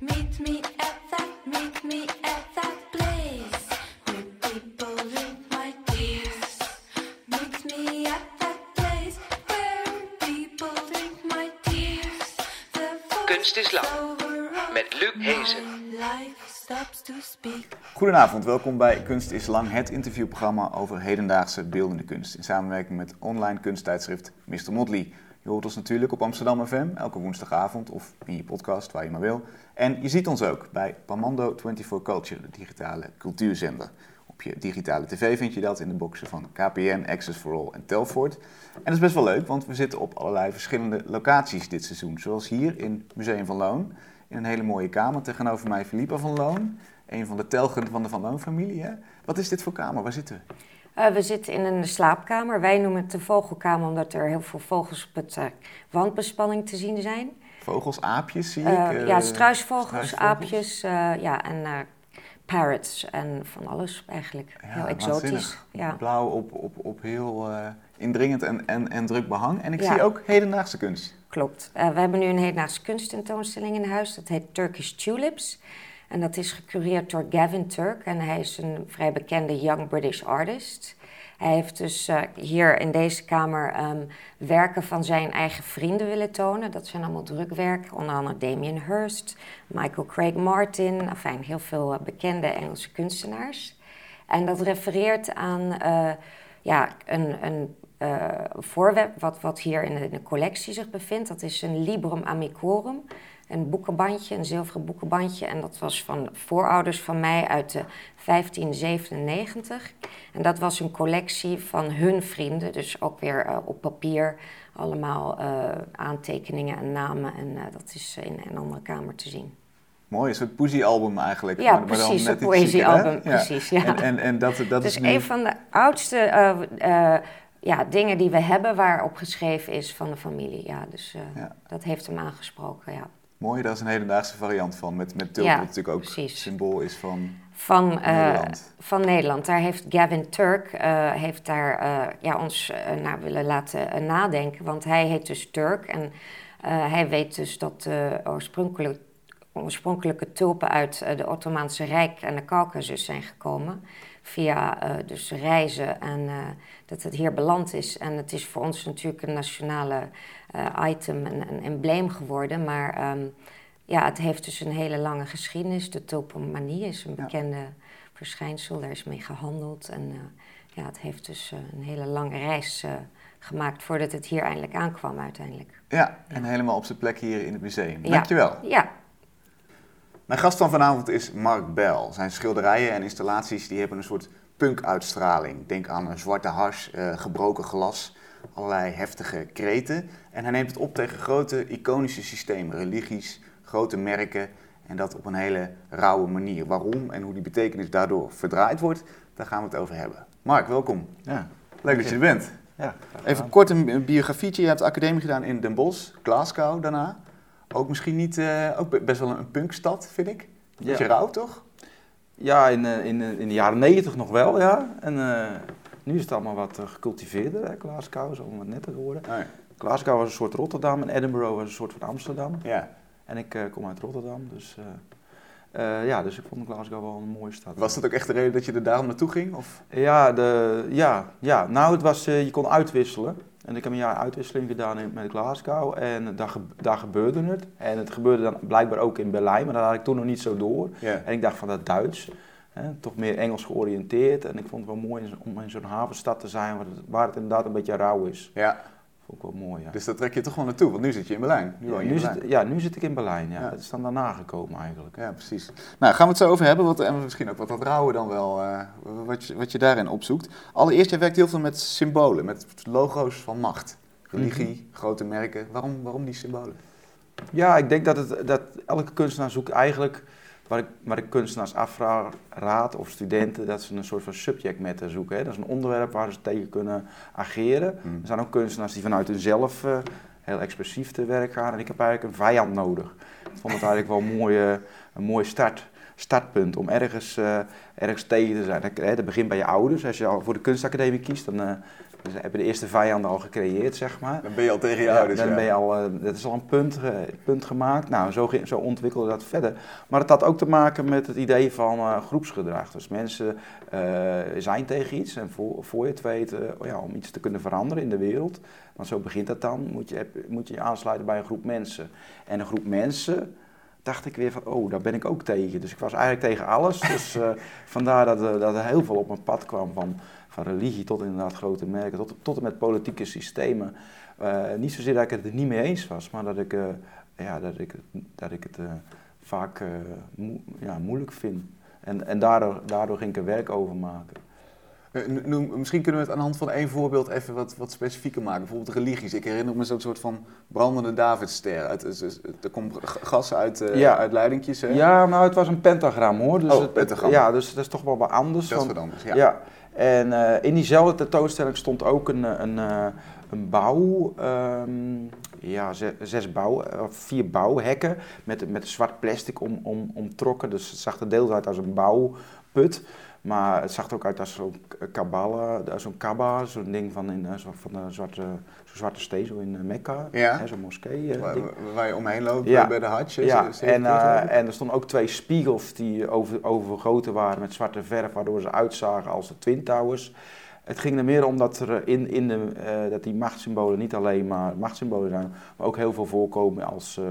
Meet me at that, meet me at that place where people drink my tears. Meet me at that place where people my tears. The Kunst is lang, over met Luc Hezen. life stops to speak. Goedenavond, welkom bij Kunst is Lang, het interviewprogramma over hedendaagse beeldende kunst. In samenwerking met online kunsttijdschrift Mr. Motley. Je hoort ons natuurlijk op Amsterdam FM, elke woensdagavond of in je podcast, waar je maar wil. En je ziet ons ook bij Pamando 24 Culture, de digitale cultuurzender. Op je digitale tv vind je dat in de boxen van KPN, Access for All en Telfort. En dat is best wel leuk, want we zitten op allerlei verschillende locaties dit seizoen. Zoals hier in Museum van Loon, in een hele mooie kamer. Tegenover mij Philippa van Loon, een van de telgen van de Van Loon-familie. hè? Wat is dit voor kamer? Waar zitten we? Eh, we zitten in een slaapkamer. Wij noemen het de vogelkamer omdat er heel veel vogels op het eh, wandbespanning te zien zijn. Vogels, aapjes zie Eh, ik. ja, struisvogels, struisvogels. aapjes ja, en parrots en van alles eigenlijk. Ja, heel exotisch. Ja. Blauw op, op, op heel indringend en, en, en druk behang. En ik Ja. zie ook hedendaagse kunst. Klopt. We hebben nu een hedendaagse kunsttentoonstelling in huis. Dat heet Turkish Tulips. En dat is gecureerd door Gavin Turk. En hij is een vrij bekende young British artist. Hij heeft dus eh, hier in deze kamer ehm, werken van zijn eigen vrienden willen tonen. Dat zijn allemaal drukwerken, onder andere Damien Hirst, Michael Craig Martin, enfin, heel veel eh, bekende Engelse kunstenaars. En dat refereert aan eh, ja, een, een voorwerp wat, wat hier in de, in de collectie zich bevindt. Dat is een Librum Amicorum, een boekenbandje, een zilveren boekenbandje. En dat was van voorouders van mij uit de 1597. En dat was een collectie van hun vrienden, dus ook weer eh, op papier. Allemaal eh, aantekeningen en namen. En eh, dat is in een andere kamer te zien. Mooi, een soort poëziealbum eigenlijk. Ja, maar- maar dan precies, net een poëziealbum, precies, ja. En, en, en dat, dat is nu... een van de oudste ja, dingen die we hebben waarop geschreven is van de familie. Ja, dus Ja. dat heeft hem aangesproken, ja. Mooi, daar is een hedendaagse variant van. Met, met Ja, wat natuurlijk ook precies. symbool is van... Van, eh, Nederland. van Nederland. Daar heeft Gavin Turk eh, heeft daar, eh, ja, ons naar willen laten nadenken. Want hij heet dus Turk. En hij weet dus dat de oorspronkelijke, oorspronkelijke tulpen uit de Ottomaanse Rijk en de Caucasus zijn gekomen. Via eh, dus reizen en eh, dat het hier beland is. En het is voor ons natuurlijk een nationale eh, item, een, een embleem geworden. Maar ehm, ja, het heeft dus een hele lange geschiedenis. De tulpomanie is een Ja. bekende verschijnsel, daar is mee gehandeld. En ja, het heeft dus een hele lange reis gemaakt voordat het hier eindelijk aankwam uiteindelijk. Ja, en helemaal op zijn plek hier in het museum. Ja. Dankjewel. Ja, Mijn gast van vanavond is Mark Bell. Zijn schilderijen en installaties die hebben een soort punk-uitstraling. Denk aan een zwarte hars, eh, gebroken glas, allerlei heftige kreten. En hij neemt het op tegen grote iconische systemen, religies, grote merken. En dat op een hele rauwe manier. Waarom en hoe die betekenis daardoor verdraaid wordt, daar gaan we het over hebben. Mark, welkom. Ja, Leuk dat je er bent. ja. Even kort een, een biografietje. Je hebt academie gedaan in Den Bosch, Glasgow daarna. Ook misschien niet, eh, ook be- best wel een punkstad, vind ik. Beetje Ja. rauw, toch? Ja, in, eh, in, eh, in de jaren negentig nog wel, ja. En nu is het allemaal wat gecultiveerder, hè. Glasgow is allemaal wat netter geworden. Oh, ja. Glasgow was een soort Rotterdam en Edinburgh was een soort van Amsterdam. Ja. En ik kom uit Rotterdam, dus, eh, ja, dus ik vond Glasgow wel een mooie stad. Was dat ook echt de reden dat je er daarom naartoe ging? Of? Ja, de, ja, ja, nou het was, eh, je kon uitwisselen. En ik heb een jaar uitwisseling gedaan in, met Glasgow en daar, daar gebeurde het. En het gebeurde dan blijkbaar ook in Berlijn, maar dat had ik toen nog niet zo door. En ik dacht van dat Duits, hè, toch meer Engels georiënteerd. En ik vond het wel mooi om in zo'n havenstad te zijn waar het, waar het inderdaad een beetje rauw is. ja. Wel mooi, ja. Dus daar trek je toch wel naartoe, want nu zit je in Berlijn. Nu ja, woon je in nu Berlijn. zit, ja, nu zit ik in Berlijn, ja. Ja. Het is dan daarna gekomen eigenlijk. Ja, precies. Nou, gaan we het zo over hebben. Wat, en misschien ook wat dat rauwe dan wel, eh, wat, je, wat je daarin opzoekt. Allereerst, jij werkt heel veel met symbolen, met logo's van macht. Religie, grote merken. Waarom, waarom die symbolen? Ja, ik denk dat, het, dat elke kunstenaar zoekt eigenlijk, waar ik, waar ik kunstenaars afraad of studenten, dat ze een soort van subject matter zoeken. Hè. Dat is een onderwerp waar ze tegen kunnen ageren. Hmm. Er zijn ook kunstenaars die vanuit hunzelf eh, heel expressief te werk gaan. En ik heb eigenlijk een vijand nodig. Ik vond het eigenlijk wel een mooie, een mooi start, startpunt om ergens, eh, ergens tegen te zijn. Dat, hè, dat begint bij je ouders. Als je al voor de kunstacademie kiest, dan, eh, Dus dan heb je de eerste vijanden al gecreëerd, zeg maar. Dan ben je al tegen je Ja, ouders. dan ja. ben je al, eh, dat is al een punt, punt gemaakt. Nou, zo, zo ontwikkelde dat verder. Maar het had ook te maken met het idee van eh, groepsgedrag. Dus mensen eh, zijn tegen iets en voor, voor je het weet, ja, om iets te kunnen veranderen in de wereld, want zo begint dat dan, moet je, moet je je aansluiten bij een groep mensen. En een groep mensen dacht ik weer van, oh, daar ben ik ook tegen. Dus ik was eigenlijk tegen alles. Dus eh, vandaar dat, er- dat er heel veel op mijn pad kwam van, van religie tot inderdaad grote merken, tot, tot en met politieke systemen. Eh, niet zozeer dat ik het er niet mee eens was, maar dat ik, eh, ja, dat ik, het- dat ik het eh, vaak eh, ja, moeilijk vind. En, en daardoor, daardoor ging ik er werk over maken. Eh, noem- misschien kunnen we het aan de hand van één voorbeeld even wat, wat specifieker maken. Bijvoorbeeld religies. Ik herinner me zo'n soort van brandende Davidster. Uit, er komt gas uit, eh Ja. uit leidingjes. Hè? Ja, nou, het was een pentagram hoor. Dus Oh, het- pentagram. Ja, dus dat is toch wel wat anders. Dat is wat anders. Ja. Ja. En eh, in diezelfde tentoonstelling stond ook een, een, een bouw, ehm, ja, ze- zes bouw, of vier bouwhekken met, met zwart plastic om, om, omtrokken. Dus het zag er deels uit als een bouwput. Maar het zag er ook uit als zo'n kabbala, zo'n kabba, zo'n ding van, in, eh, zo, van de zwarte, zo'n zwarte steen, zo in eh, Mekka, Ja. hè, zo'n moskee. eh, Waar, je omheen loopt Ja. eh, bij de Hajj. hè, Ja, en, eh, en er stonden ook twee spiegels die over, overgoten waren met zwarte verf, waardoor ze uitzagen als de Twin Towers. Het ging er meer om dat, er eh, in, in de, eh, dat die machtssymbolen niet alleen maar machtssymbolen zijn, maar ook heel veel voorkomen als, eh,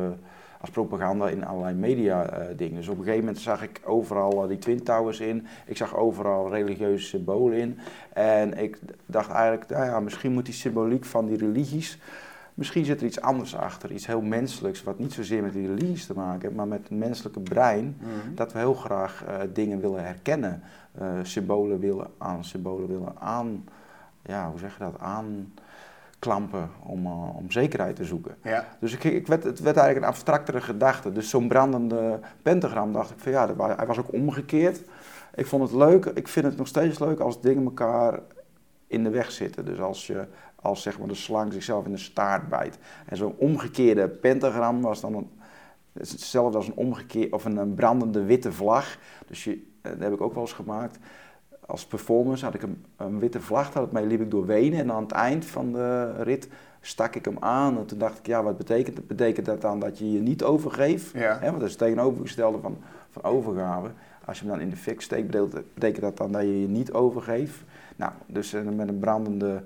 als propaganda in allerlei media eh, dingen. Dus op een gegeven moment zag ik overal eh, die Twin Towers in, ik zag overal religieuze symbolen in. En ik dacht eigenlijk, nou ja, misschien moet die symboliek van die religies Misschien zit er iets anders achter, iets heel menselijks, wat niet zozeer met die religies te maken heeft, maar met het menselijke brein. Mhm. Dat we heel graag eh, dingen willen herkennen, symbolen willen aan, symbolen willen aan, ja, hoe zeg je dat, aanklampen om, eh, om zekerheid te zoeken. Ja. Dus ik, ik werd, het werd eigenlijk een abstractere gedachte. Dus zo'n brandende pentagram dacht ik van ja, dat hij was ook omgekeerd. Ik vond het leuk, ik vind het nog steeds leuk als dingen elkaar in de weg zitten. Dus als, je, als zeg maar de slang zichzelf in de staart bijt. En zo'n omgekeerde pentagram was dan een, hetzelfde als een omgekeerd of een, een brandende witte vlag. Dus je, eh, dat heb ik ook wel eens gemaakt. Als performance had ik een, een witte vlag, daarmee liep ik door Wenen. En aan het eind van de rit stak ik hem aan. En toen dacht ik, ja, wat betekent dat? Betekent dat dan dat je je niet overgeeft? Ja. Want dat is het tegenovergestelde van, van overgave. Als je hem dan in de fik steekt, betekent, betekent dat dan dat je je niet overgeeft? Nou, dus eh, met een brandende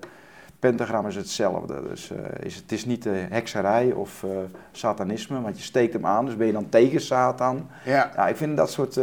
pentagram is hetzelfde. Dus eh, is, het is niet eh, hekserij of eh, satanisme, want je steekt hem aan, dus ben je dan tegen Satan. ja, Ja, ik vind dat soort...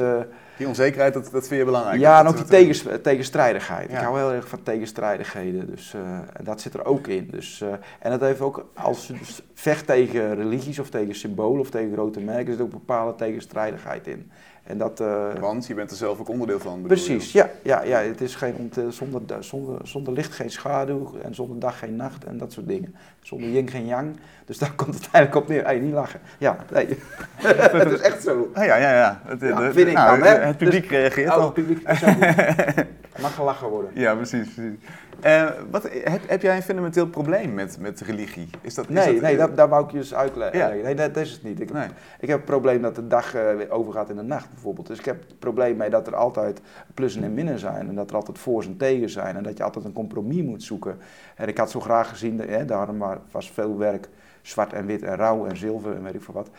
die onzekerheid, dat, dat vind je belangrijk. ja, en ook die tegens, tegenstrijdigheid. Ja. Ik hou heel erg van tegenstrijdigheden. Dus, en dat zit er ook in. Dus, en dat heeft ook, als je dus vecht tegen religies of tegen symbolen of tegen grote merken, zit ook bepaalde tegenstrijdigheid in. En dat, eh, Want je bent er zelf ook onderdeel van. je? precies, ja, ja, ja. Het is geen, zonder, zonder, zonder licht geen schaduw en zonder dag geen nacht en dat soort dingen. Zonder yin geen yang. Dus daar komt het eigenlijk op neer. Hey, niet lachen. Ja, nee. het is echt zo. Ah, ja, ja, ja. Het, Ja, de- vind ik nou, dan, hè? Het publiek reageert Oh, al. het publiek is ook goed. mag gelachen worden. Ja, precies. precies. Eh, wat, heb, heb jij een fundamenteel probleem met, met religie? Is dat, is Nee, dat, nee dat, daar wou ik je dus uitleggen. Ja. Nee, dat, dat is het niet. Ik, Nee. ik heb het probleem dat de dag eh, overgaat in de nacht bijvoorbeeld. Dus ik heb het probleem mee dat er altijd plussen en minnen zijn. En dat er altijd voor's en tegen zijn. En dat je altijd een compromis moet zoeken. En ik had zo graag gezien, hè, daarom wa- was veel werk zwart en wit en rauw en zilver en weet ik veel wat.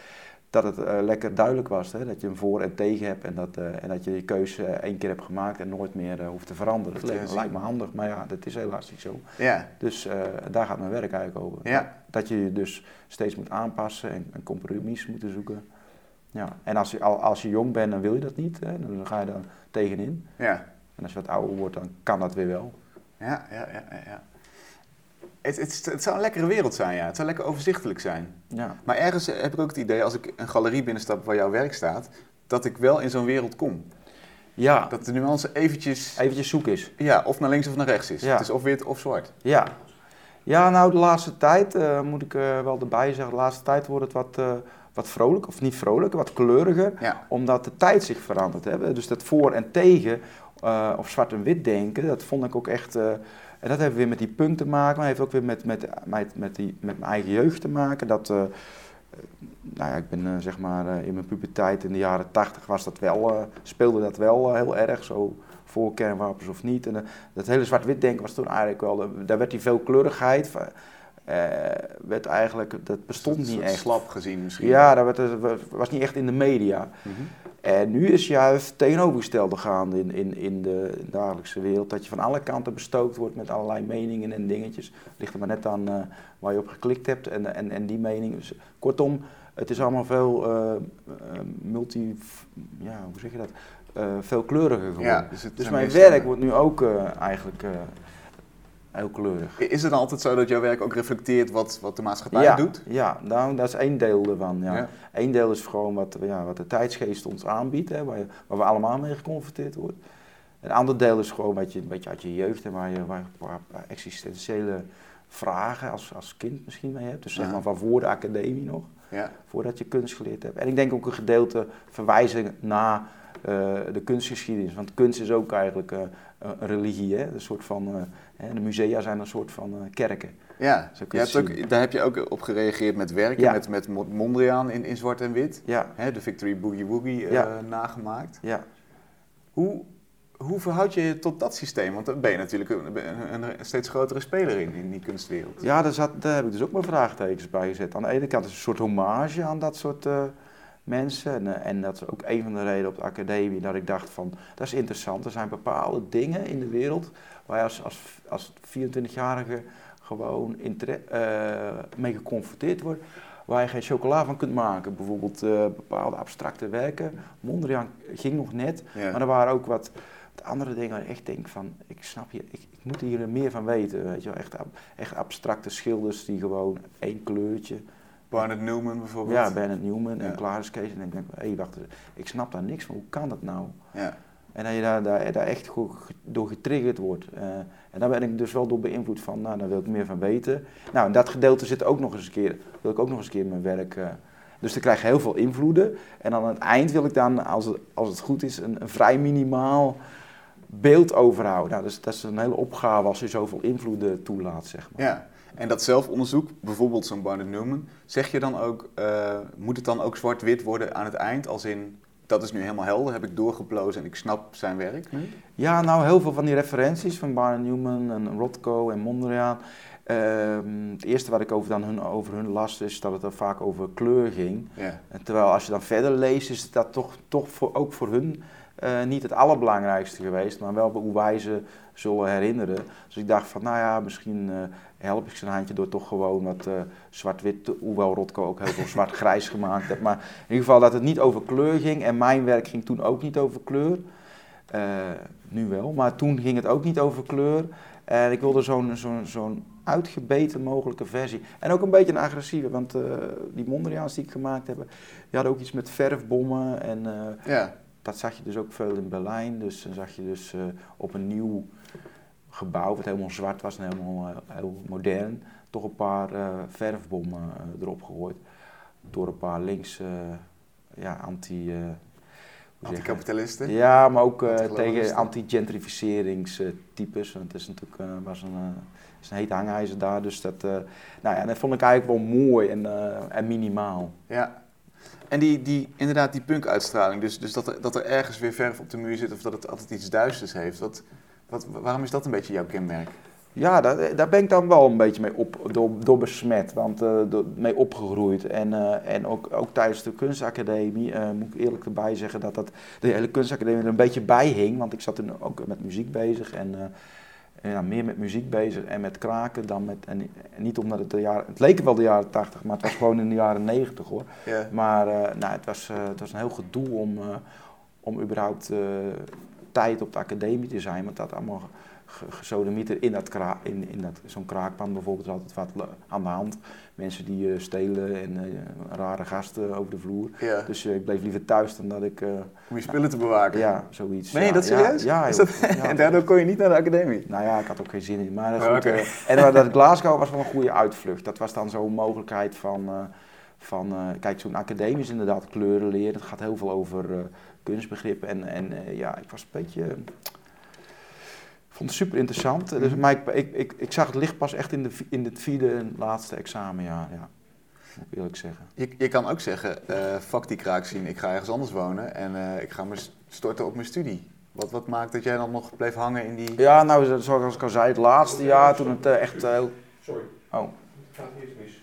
Dat het eh, lekker duidelijk was. Hè? Dat je een voor en tegen hebt. En dat, eh, en dat je je keuze één keer hebt gemaakt en nooit meer eh, hoeft te veranderen. Dat Te lijkt, me handig. Maar ja, dat is helaas niet zo. Ja, Dus daar gaat mijn werk eigenlijk over. Ja. Dat je je dus steeds moet aanpassen en een compromis moet zoeken. Ja. En als je, al- als je jong bent, dan wil je dat niet. Hè? Dan ga je er tegenin. ja. En als je wat ouder wordt, dan kan dat weer wel. Ja, ja, ja, ja, ja. Het, het, het zou een lekkere wereld zijn, ja. Het zou lekker overzichtelijk zijn. Ja. Maar ergens heb ik ook het idee, als ik een galerie binnenstap waar jouw werk staat, dat ik wel in zo'n wereld kom. Ja, Dat de nuance eventjes, eventjes zoek is. ja, of naar links of naar rechts is. Ja. Het is of wit of zwart. Ja. Ja, nou de laatste tijd, eh, moet ik eh, wel erbij zeggen, de laatste tijd wordt het wat, eh, wat vrolijk, of niet vrolijk, wat kleuriger. Ja, omdat de tijd zich veranderd heeft. Dus dat voor en tegen, eh, of zwart en wit denken, dat vond ik ook echt. eh, en dat heeft weer met die punt te maken, maar heeft ook weer met, met, met, met, die, met mijn eigen jeugd te maken. Dat, eh, nou ja, ik ben zeg maar in mijn puberteit in de jaren tachtig was dat wel, speelde dat wel heel erg. Zo voor kernwapens of niet. En dat hele zwart-wit denken was toen eigenlijk wel, daar werd die veelkleurigheid, eh, werd eigenlijk, dat bestond niet echt. slap gezien misschien. Ja, dat werd, was niet echt in de media. Mhm. En nu is juist tegenovergestelde gaande in, in, in de dagelijkse wereld. Dat je van alle kanten bestookt wordt met allerlei meningen en dingetjes. Ligt er maar net aan eh, waar je op geklikt hebt en, en, en die mening. Dus, kortom, het is allemaal veel eh, multi... Ja, hoe zeg je dat? Eh veelkleuriger geworden. Ja, dus dus mijn werk wordt nu ook eigenlijk heel kleurig. Is het altijd zo dat jouw werk ook reflecteert wat, wat de maatschappij ja, doet? Ja, nou, dat is één deel ervan. Ja. Ja. Eén deel is gewoon wat, ja, wat de tijdsgeest ons aanbiedt, hè, waar, je- waar we allemaal mee geconfronteerd worden. Een ander deel is gewoon wat je een beetje uit je jeugd en waar je waar, waar existentiële vragen als, als kind misschien mee hebt. Dus zeg maar van voor de academie nog, voordat je kunst geleerd hebt. En ik denk ook een gedeelte verwijzen naar de kunstgeschiedenis. Want kunst is ook eigenlijk eh, een religie, hè? een soort van, eh, de musea zijn een soort van eh, kerken. Ja, je hebt ook, daar heb je ook op gereageerd met werken, Ja. met, met Mo- Mondriaan in, in zwart en wit. Ja, Hè, de Victory Boogie Woogie eh, nagemaakt. ja. Hoe, hoe verhoud je je tot dat systeem? Want dan ben je natuurlijk een, een, een steeds grotere speler in, in die kunstwereld. Ja, daar, zat, daar heb ik dus ook mijn vraagtekens bij gezet. Aan de ene kant is het een soort hommage aan dat soort eh, mensen. En, eh, en dat is ook een van de redenen op de academie dat ik dacht van, dat is interessant. Er zijn bepaalde dingen in de wereld waar je als, als, als 24-jarige gewoon eh, mee geconfronteerd wordt. Waar je geen chocola van kunt maken. Bijvoorbeeld eh, bepaalde abstracte werken. Mondriaan ging nog net. Ja. Maar er waren ook wat, wat andere dingen waar ik echt denk van, ik snap je, ik, ik moet hier meer van weten. Weet je wel, echt, echt abstracte schilders die gewoon één kleurtje. Barnett Newman bijvoorbeeld. Ja, Bennett Newman Ja. en Clarence Case. En dan denk ik, hé, wacht eens, ik snap daar niks van, hoe kan dat nou? Ja. En dat je daar, daar, daar echt door getriggerd wordt. Eh, en daar ben ik dus wel door beïnvloed van, nou, daar wil ik meer van weten. Nou, en dat gedeelte zit ook nog eens een keer, wil ik ook nog eens een keer in mijn werk. eh, dus dan krijg je heel veel invloeden. En dan aan het eind wil ik dan, als het, als het goed is, een, een vrij minimaal beeld overhouden. Nou, dus dat is een hele opgave als je zoveel invloeden toelaat, zeg maar. ja. En dat zelfonderzoek, bijvoorbeeld zo'n Barnett Newman, zeg je dan ook, eh, moet het dan ook zwart-wit worden aan het eind? Als in, dat is nu helemaal helder, heb ik doorgeplozen en ik snap zijn werk nu? Ja, nou heel veel van die referenties van Barnett Newman en Rothko en Mondriaan. Ehm, het eerste wat ik over, dan hun, over hun las is dat het er vaak over kleur ging. Ja. Terwijl als je dan verder leest is dat toch, toch voor, ook voor hun eh, niet het allerbelangrijkste geweest, maar wel hoe wij ze zullen herinneren. Dus ik dacht van nou ja, misschien eh, help ik zijn handje door toch gewoon wat eh, zwart-wit, hoewel Rothko ook heel veel zwart-grijs gemaakt heeft. Maar in ieder geval dat het niet over kleur ging en mijn werk ging toen ook niet over kleur. Nu wel, maar toen ging het ook niet over kleur. En ik wilde zo'n zo'n zo'n uitgebeten mogelijke versie. En ook een beetje een agressieve, want die Mondriaans die ik gemaakt heb, die hadden ook iets met verfbommen. En Ja. Dat zag je dus ook veel in Berlijn. Dus dan zag je dus eh, op een nieuw gebouw, wat helemaal zwart was en helemaal eh, heel modern, toch een paar eh, verfbommen erop gegooid. Door een paar links, ja, anti... hoe zeg je? Anticapitalisten? Ja, maar ook tegen anti-gentrificeringstypes. Want het is natuurlijk was een, is een heet hangijzer daar. Dus dat, nou ja, dat vond ik eigenlijk wel mooi en, en minimaal. Ja. En die, die, inderdaad, die punk-uitstraling, dus, dus dat, er, dat er ergens weer verf op de muur zit of dat het altijd iets duisters heeft. Wat, wat, waarom is dat een beetje jouw kenmerk? Ja, daar, daar ben ik dan wel een beetje mee op, door, door besmet, want eh, door, mee opgegroeid. En, eh, en ook, ook tijdens de kunstacademie eh, moet ik eerlijk erbij zeggen dat, dat de hele kunstacademie er een beetje bij hing. Want ik zat toen ook met muziek bezig en, ja, meer met muziek bezig en met kraken dan met... En, en niet omdat het de jaren... Het leken wel de jaren 80, maar het was gewoon in de jaren 90 hoor. Ja. Maar eh, nou, het, was, eh, het was een heel gedoe om, eh, om überhaupt tijd op de academie te zijn. Want dat allemaal gesodemieter in, dat kra in, in dat, zo'n kraakpan bijvoorbeeld is altijd wat aan de hand. Mensen die eh, stelen en eh, rare gasten over de vloer. ja. Dus eh, ik bleef liever thuis dan dat ik... Om je spullen te bewaken. ja, zoiets. Meen je ja, dat serieus? Ja, dat- en daardoor kon je niet naar de academie? Nou ja, ik had ook geen zin in. Maar Ja, goed, en dat- dat Glasgow was wel een goede uitvlucht. Dat was dan zo'n mogelijkheid van... van kijk, zo'n academie is inderdaad kleuren leren. Het gaat heel veel over kunstbegrippen. En, en ja, ik was een beetje... Vond het super interessant. Dus, Mhm. maar ik, ik, ik, ik zag het licht pas echt in, de, in het vierde en laatste examenjaar. Ja, moet ik eerlijk zeggen. Je, je kan ook zeggen, eh fuck die kraak zien, ik ga ergens anders wonen en eh, ik ga me storten op mijn studie. Wat, wat maakt dat jij dan nog bleef hangen in die... Ja, nou, zoals ik al zei, het laatste jaar toen het eh, echt eh, heel... Sorry. Oh. Het gaat eerst mis.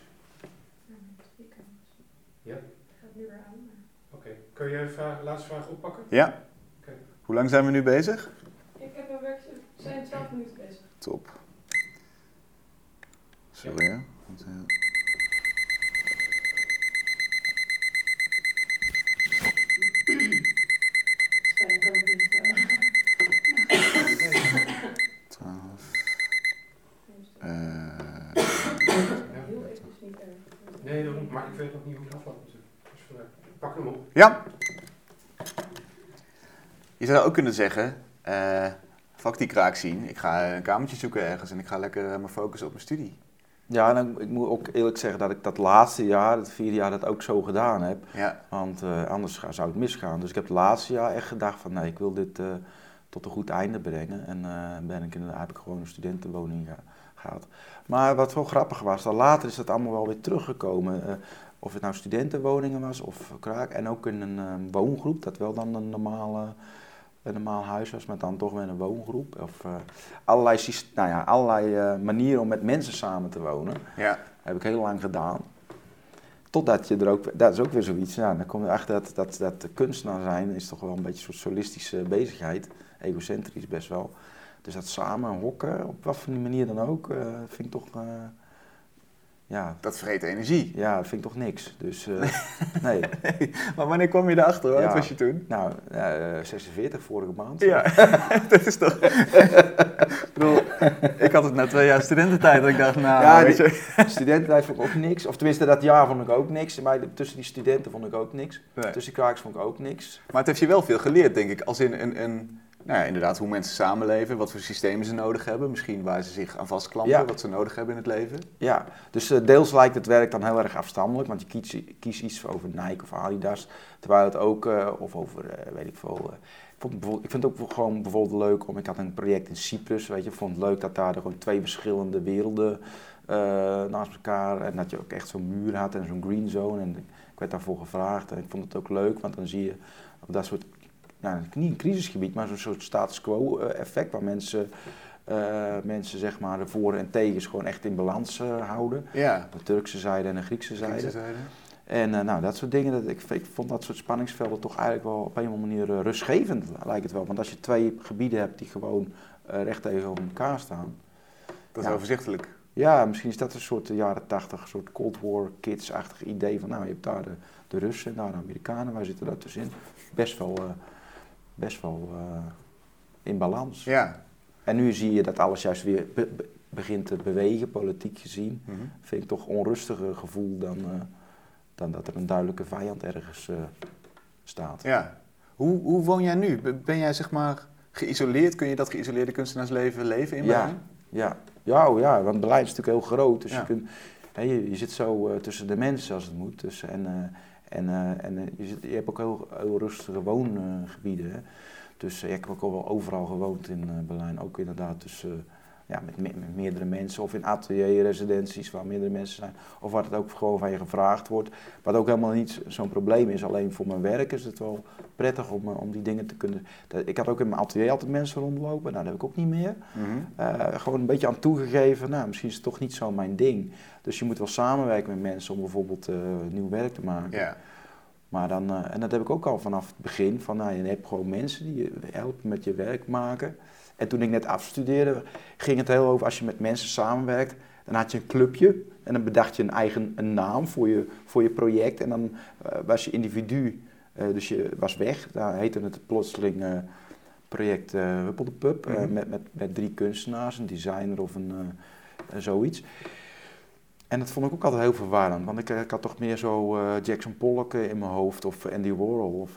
Ja? Oké. Kun je vraag, laatste vraag oppakken? Ja? Oké. Hoe lang zijn we nu bezig? Ik heb een werk, we zijn 12 minuten bezig. Top. Sorry. Want, eh, eh, 12. Heel even is niet erg. Nee, daarom, maar ik weet nog niet hoe het afloopt natuurlijk. Dus. Pak hem op. ja. Je zou ook kunnen zeggen, eh fuck die kraak zien. Ik ga een kamertje zoeken ergens en ik ga lekker eh, me focussen op mijn studie. Ja, en ik, ik moet ook eerlijk zeggen dat ik dat laatste jaar, het vierde jaar, dat ook zo gedaan heb. Ja, Want eh, anders zou het misgaan. Dus ik heb het laatste jaar echt gedacht van nee, ik wil dit eh, tot een goed einde brengen. En eh, ben ik inderdaad, heb ik gewoon een studentenwoning ge- gehad. Maar wat wel grappig was, dan later is dat allemaal wel weer teruggekomen. Of het nou studentenwoningen was of kraak. En ook in een woongroep, dat wel dan een normale, een normaal huis was, maar dan toch weer een woongroep. Of eh, allerlei, nou ja, allerlei eh, manieren om met mensen samen te wonen. ja. heb ik heel lang gedaan. Totdat je er ook, dat is ook weer zoiets, ja, dan kom je achter dat, dat, dat kunstenaar zijn is toch wel een beetje een soort solistische bezigheid. Egocentrisch best wel. Dus dat samen hokken, op wat voor manier dan ook, eh, vind ik toch, ja, Dat vreet energie. ja, vind ik toch niks. Dus eh, nee, Maar wanneer kwam je erachter? Ja. was je toen? nou, eh, 46 vorige maand. Ja, dat is toch... ik bedoel, ik had het na twee jaar studententijd dat ik dacht, nou, Ja, weet die- je... Studententijd vond ik ook niks. Of tenminste, dat jaar vond ik ook niks. Maar tussen die studenten vond ik ook niks. Nee. Tussen kraaks vond ik ook niks. Maar het heeft je wel veel geleerd, denk ik. Als in een, een nou ja, inderdaad, hoe mensen samenleven, wat voor systemen ze nodig hebben. Misschien waar ze zich aan vastklampen, Ja. wat ze nodig hebben in het leven. Ja, dus eh, deels lijkt het werk dan heel erg afstandelijk, want je kiest, kiest iets over Nike of Adidas, terwijl het ook, eh, of over, eh, weet ik veel, ik, vond bijvoorbeeld- ik vind het ook gewoon bijvoorbeeld leuk om, ik had een project in Cyprus, weet je, ik vond het leuk dat daar gewoon twee verschillende werelden naast elkaar, en dat je ook echt zo'n muur had en zo'n green zone, en ik werd daarvoor gevraagd en ik vond het ook leuk, want dan zie je op dat soort, nou, niet een crisisgebied, maar zo'n soort status quo eh, effect, waar mensen... eh, mensen zeg maar de voor en tegens gewoon echt in balans eh, houden. Ja, De Turkse zijde en de Griekse zijde. Griekse zijde. En nou, dat soort dingen, dat, ik, ik vond dat soort spanningsvelden toch eigenlijk wel op een of andere manier rustgevend, lijkt het wel. Want als je twee gebieden hebt die gewoon recht tegenover elkaar staan. Dat is Ja. overzichtelijk. Ja, misschien is dat een soort jaren tachtig, soort Cold War kids-achtig idee van, nou, je hebt daar de, de Russen en daar de Amerikanen, wij zitten daar tussenin. Best wel, best wel eh, in balans. Ja. En nu zie je dat alles juist weer be- be- begint te bewegen, politiek gezien. Mhm. Vind ik toch onrustiger gevoel dan, eh, dan dat er een duidelijke vijand ergens eh, staat. ja. Hoe, hoe woon jij nu? Ben- jij zeg maar geïsoleerd? Kun je dat geïsoleerde kunstenaarsleven leven in Ja. Berlijn? Ja, ja, oh ja want Berlijn is natuurlijk heel groot. Dus Ja. je, kunt, hè, je, je zit zo tussen de mensen als het moet. Dus, en en, eh, en eh, je, je hebt ook heel, heel rustige woongebieden. hè. Dus eh, ik heb ook al wel overal gewoond in Berlijn. Ook inderdaad tussen, ja, met, me- met meerdere mensen. Of in atelierresidenties waar meerdere mensen zijn. Of waar het ook gewoon van je gevraagd wordt. Wat ook helemaal niet zo'n probleem is. Alleen voor mijn werk is het wel prettig om, eh, om die dingen te kunnen... Ik had ook in mijn atelier altijd mensen rondlopen. Nou, dat heb ik ook niet meer. Mhm. Eh, gewoon een beetje aan toegegeven, nou, misschien is het toch niet zo mijn ding. Dus je moet wel samenwerken met mensen om bijvoorbeeld eh, nieuw werk te maken. Maar dan, en dat heb ik ook al vanaf het begin, van nou, je hebt gewoon mensen die je helpen met je werk maken. En toen ik net afstudeerde, ging het heel over, als je met mensen samenwerkt, dan had je een clubje en dan bedacht je een eigen een naam voor je, voor je project. En dan eh, was je individu, eh, dus je was weg. Daar heette het plotseling eh, project Huppel de Pub, Mhm. met, met, met drie kunstenaars, een designer of een, zoiets. En dat vond ik ook altijd heel verwarrend, want ik, eh, ik had toch meer zo eh, Jackson Pollock eh, in mijn hoofd of Andy Warhol of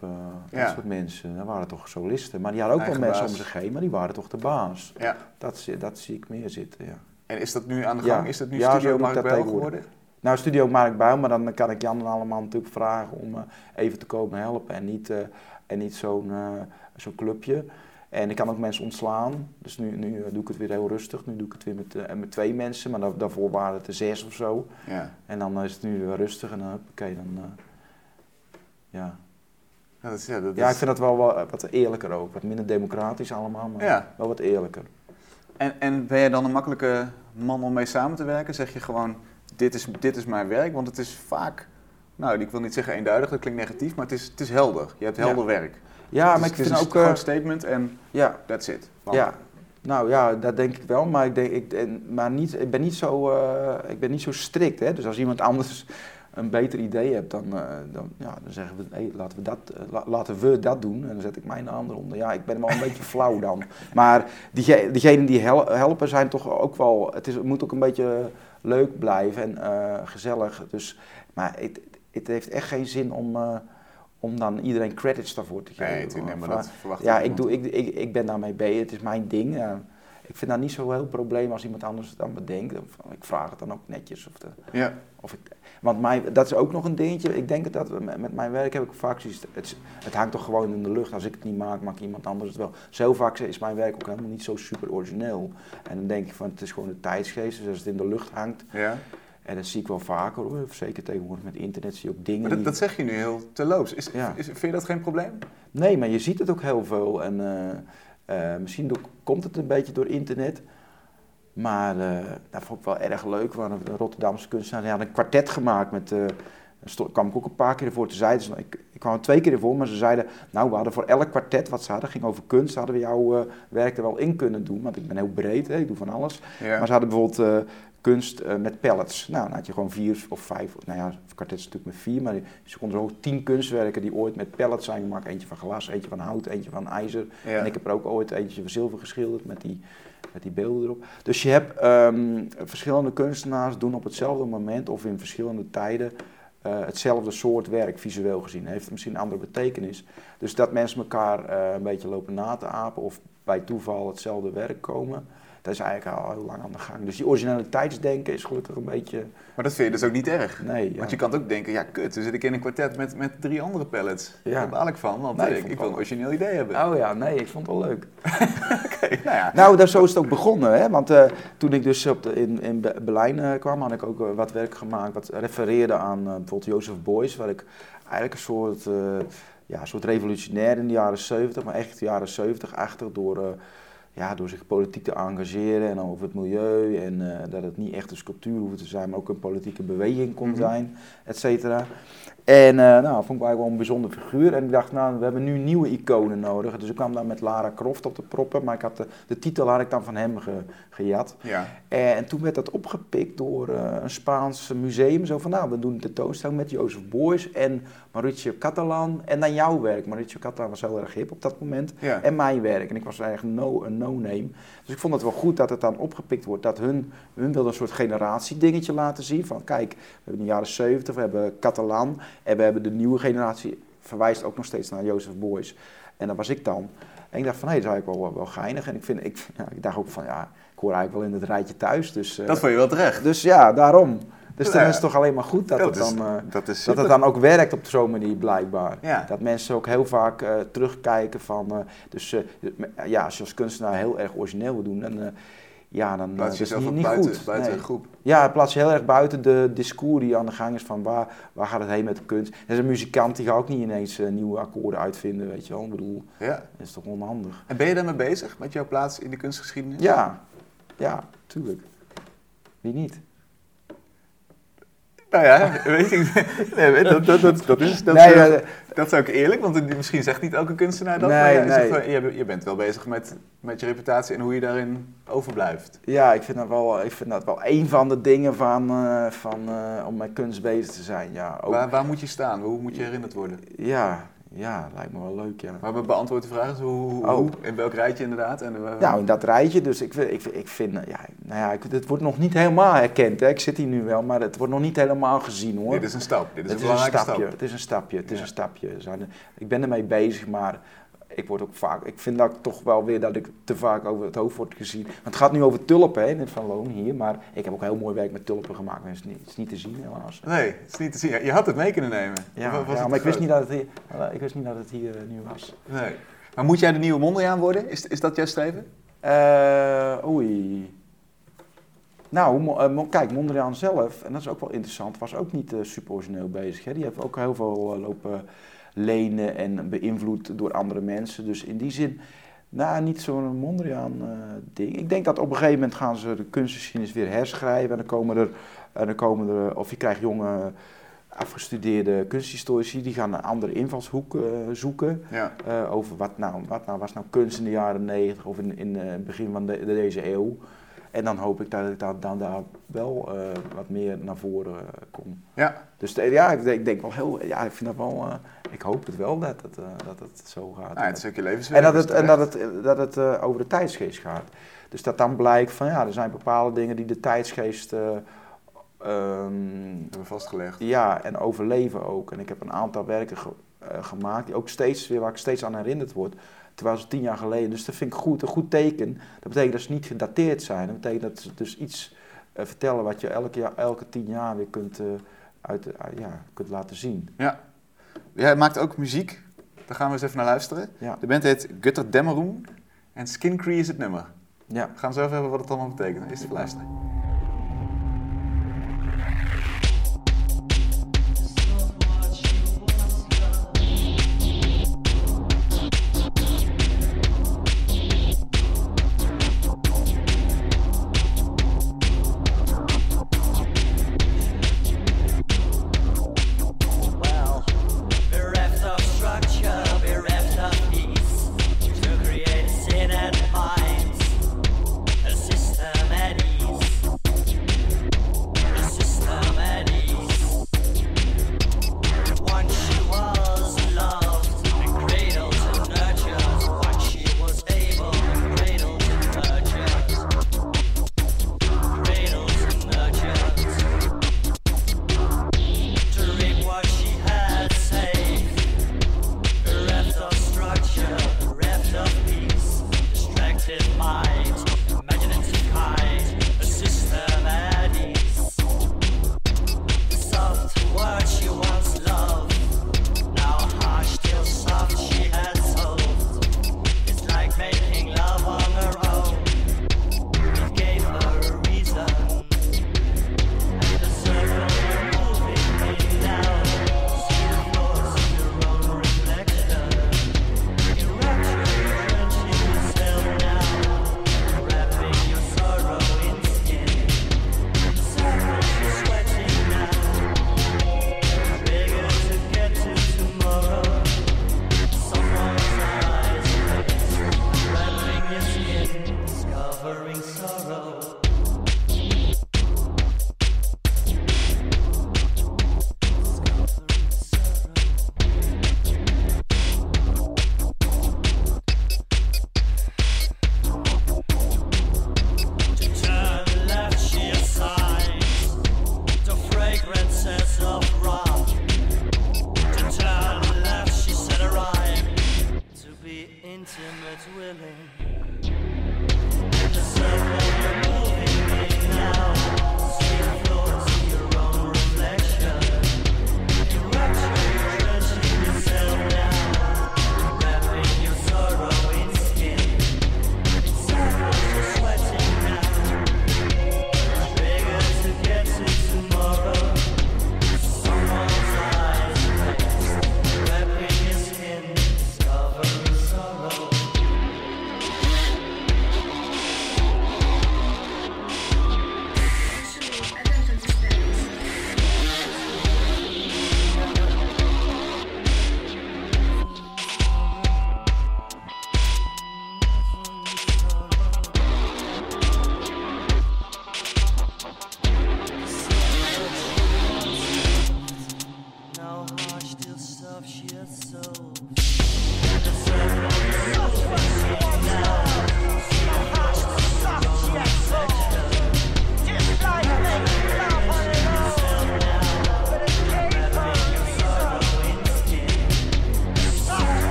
Ja. dat soort mensen. Dat waren toch solisten. Maar die hadden ook Eigen wel mensen baas. om zich heen, maar die waren toch de baas. ja. Dat, zie- dat zie ik meer zitten, ja. En is dat nu aan de Ja. gang? Is dat nu Ja, Studio Mark Bijl geworden? Nou, Studio Mark Buil, maar dan kan ik Jan en allemaal natuurlijk vragen om even te komen helpen. En niet, en niet zo'n zo'n clubje. En ik kan ook mensen ontslaan. Dus nu, nu eh, doe ik het weer heel rustig. Nu doe ik het weer met, eh, met twee mensen, maar da- daarvoor waren het er zes of zo. Ja. En dan is het nu weer rustig en dan, oké, dan, eh, ja. Ja, dat is, ja, dat Ja, is- ik vind dat wel wat, wat eerlijker ook. Wat minder democratisch allemaal, maar Ja. wel wat eerlijker. En, en ben jij dan een makkelijke man om mee samen te werken? Zeg je gewoon, dit is, dit is mijn werk? Want het is vaak, nou ik wil niet zeggen eenduidig, dat klinkt negatief, maar het is, het is helder. Je hebt helder werk. Ja, Het is- maar ik het vind een ook... eh, groot statement en ja, that's it. Ja. Nou ja, dat denk ik wel, maar ik, denk, ik, en- maar niet, ik, ben niet zo, eh, ik ben niet zo strikt. Hè? Dus als iemand anders een beter idee hebt, dan, eh, dan, ja, dan zeggen we, hey, laten, we dat, eh, la- laten we dat doen. En dan zet ik mijn naam eronder. Ja, ik ben wel een beetje flauw dan. Maar diege- diegenen die hel- helpen zijn toch ook wel, het, is, het moet ook een beetje leuk blijven en eh, gezellig. Dus, maar het, het heeft echt geen zin om, eh, om dan iedereen credits daarvoor te geven. Nee, nee, maar dat verwacht ja, ik, doe, ik, ik, ik ben daarmee bezig. Het is mijn ding. Ja. ik vind dat niet zo'n heel probleem als iemand anders het dan bedenkt. Of, ik vraag het dan ook netjes. Of de, Ja, of ik, want mijn, dat is ook nog een dingetje. Ik denk dat we- met, met mijn werk heb ik vaak zoiets. Het, het hangt toch gewoon in de lucht. Als ik het niet maak, maakt iemand anders het wel. Zo vaak is mijn werk ook helemaal niet zo super origineel. En dan denk ik van het is gewoon de tijdsgeest. Dus als het in de lucht hangt. ja. En dat zie ik wel vaker hoor. Zeker tegenwoordig met internet zie je ook dingen. Maar dat, zeg je nu heel terloops. Is, Ja. is, vind je dat geen probleem? Nee, maar je ziet het ook heel veel. En eh, eh, misschien komt het een beetje door internet. Maar eh, dat vond ik wel erg leuk. Want de Rotterdamse kunstenaar die had een kwartet gemaakt. Met, daar kwam ik ook een paar keer ervoor. Toen zeiden ze, ik, ik kwam er twee keer ervoor, maar ze zeiden... Nou, we hadden voor elk kwartet wat ze hadden, ging over kunst... hadden we jouw werk er wel in kunnen doen. Want ik ben heel breed, hè, ik doe van alles. Ja. Maar ze hadden bijvoorbeeld kunst eh, met pallets. Nou, dan had je gewoon vier of vijf, nou ja, kwartet is natuurlijk met vier, maar ze konden er ook tien kunstwerken die ooit met pallets zijn gemaakt. Eentje van glas, eentje van hout, eentje van ijzer. Ja. En ik heb er ook ooit eentje van zilver geschilderd met die, met die beelden erop. Dus je hebt ehm, verschillende kunstenaars doen op hetzelfde moment of in verschillende tijden eh, hetzelfde soort werk, visueel gezien. Heeft misschien een andere betekenis. Dus dat mensen elkaar eh, een beetje lopen na te apen of bij toeval hetzelfde werk komen. Dat is eigenlijk al heel lang aan de gang. Dus die originaliteitsdenken is gelukkig een beetje. Maar dat vind je dus ook niet erg. Nee. Ja. Want je kan ook denken, ja kut, dan zit ik in een kwartet met, met drie andere pallets. Ja. Daar baal ik van, want Nee, eh, ik ik wil een origineel idee hebben. Oh ja, nee, ik vond het wel leuk. Oké, nou ja. Nou, daar, zo is het ook begonnen. Hè? Want eh, toen ik dus op de, in, in Be- Berlijn eh, kwam, had ik ook eh, wat werk gemaakt wat refereerde aan eh, bijvoorbeeld Joseph Beuys, waar ik eigenlijk een soort, eh, ja, een soort revolutionair in de jaren 70, maar echt de jaren 70 achter door, eh, ja, door zich politiek te engageren en over het milieu en eh, dat het niet echt een sculptuur hoefde te zijn, maar ook een politieke beweging kon Mhm. zijn, et cetera. En eh, nou, dat vond ik eigenlijk wel een bijzonder figuur. En ik dacht, nou, we hebben nu nieuwe iconen nodig. Dus ik kwam daar met Lara Croft op de proppen. Maar ik had de, de titel had ik dan van hem ge- gejat. Ja. En toen werd dat opgepikt door eh, een Spaans museum. Zo van, nou, we doen een tentoonstelling met Jozef Beuys en Mauricio Catalan. En dan jouw werk. Mauricio Catalan was heel erg hip op dat moment. Ja. En mijn werk. En ik was eigenlijk no, een no-name. Dus ik vond het wel goed dat het dan opgepikt wordt. Dat hun, hun wilden een soort generatiedingetje laten zien. Van kijk, we hebben in de jaren 70, we hebben Catalan. En we hebben de nieuwe generatie, verwijst ook nog steeds naar Jozef Beuys. En dat was ik dan. En ik dacht van, hé, dat is eigenlijk wel, wel, geinig. En ik, vind, ik, ja, ik dacht ook van, ja, ik hoor eigenlijk wel in het rijtje thuis. Dus, eh, Dat vond je wel terecht. dus ja, daarom. Dus dan ja. is het toch alleen maar goed dat, het, is, dan, eh, dat is dat het dan ook werkt op zo'n manier, blijkbaar. Ja. Dat mensen ook heel vaak eh, terugkijken van... dus ja, als je als kunstenaar heel erg origineel wil doen, dan... eh, ja, dan eh, Plaats is jezelf niet, buiten, goed. buiten Nee. een groep. Ja, het plaatst je heel erg buiten de discours die aan de gang is van waar, waar gaat het heen met de kunst. Er is een muzikant die gaat ook niet ineens eh, nieuwe akkoorden uitvinden, weet je wel. Ik bedoel, Ja. dat is toch onhandig. En ben je daarmee bezig, met jouw plaats in de kunstgeschiedenis? Ja, ja, tuurlijk. Wie niet? Nou ja, weet ik. Nee, dat, dat, dat, dat is. Dat, nee, dat zou ik eerlijk, want misschien zegt niet elke kunstenaar dat. Nee, maar ja, nee. je bent wel bezig met, met je reputatie en hoe je daarin overblijft. Ja, ik vind dat wel, ik vind dat wel een van de dingen van, eh, van, eh, om met kunst bezig te zijn. Ja, ook, Waar, waar moet je staan? Hoe moet je herinnerd worden? ja, ja, lijkt me wel leuk, ja. Maar we beantwoorden de vraag is hoe, hoe, Oh. hoe, in welk rijtje inderdaad. En, eh, Nou, in dat rijtje, dus ik, vind- ik, ik vind, eh, ja, nou ja, ik, het wordt nog niet helemaal herkend. Hè. Ik zit hier nu wel, maar het wordt nog niet helemaal gezien hoor. dit is een stap. Dit is het een is een belangrijke stapje, stap. het is een stapje, het is een stapje. Ik ben ermee bezig, maar ik word ook vaak, ik vind dat ik toch wel weer dat ik te vaak over het hoofd word gezien. Want het gaat nu over tulpen, hè, in het Van Loon hier, maar ik heb ook heel mooi werk met tulpen gemaakt, het is niet, het is niet te zien helaas. Nee, het is niet te zien. Je had het mee kunnen nemen. Ja, was maar ik te wist, niet dat het hier, eh, ik wist niet dat het hier eh, nu was. Nee. Maar moet jij de nieuwe Mondriaan worden? Is, is dat jouw streven? Eh, oei. Nou, eh, kijk, Mondriaan zelf, en dat is ook wel interessant, was ook niet eh, super origineel bezig. Hè. Die heeft ook heel veel eh, lopen lenen en beïnvloed door andere mensen. Dus in die zin, nou, niet zo'n Mondriaan eh, ding. Ik denk dat op een gegeven moment gaan ze de kunstgeschiedenis weer herschrijven. En dan komen er, en dan komen er of je krijgt jonge afgestudeerde kunsthistorici, die gaan een andere invalshoek eh, zoeken. Ja. eh, over wat nou, wat nou was nou kunst in de jaren 90 of in, in het begin van de- deze eeuw. En dan hoop ik dat ik daar, dan daar wel wat meer naar voren kom. Ja, Dus de- ja, ik denk, ik denk wel heel, ja, ik vind dat wel, ik hoop het wel dat het, eh, dat het zo gaat. nou, het is ook je en dat is het, en dat het, dat het eh, over de tijdsgeest gaat. Dus dat dan blijkt van ja, er zijn bepaalde dingen die de tijdsgeest eh, ehm, hebben vastgelegd. ja, en overleven ook. En ik heb een aantal werken ge- gemaakt die ook steeds weer waar ik steeds aan herinnerd word. Terwijl ze tien jaar geleden. Dus dat vind ik goed, een goed teken. Dat betekent dat ze niet gedateerd zijn. Dat betekent dat ze dus iets vertellen wat je elke, jaar, elke tien jaar weer kunt, uit, ja, kunt laten zien. Ja. Jij maakt ook muziek. Daar gaan we eens even naar luisteren. Ja. De band heet Gutter Dämmerung en Skin Cree is het nummer. Ja. We gaan zo even hebben wat het allemaal betekent. Eerst even luisteren.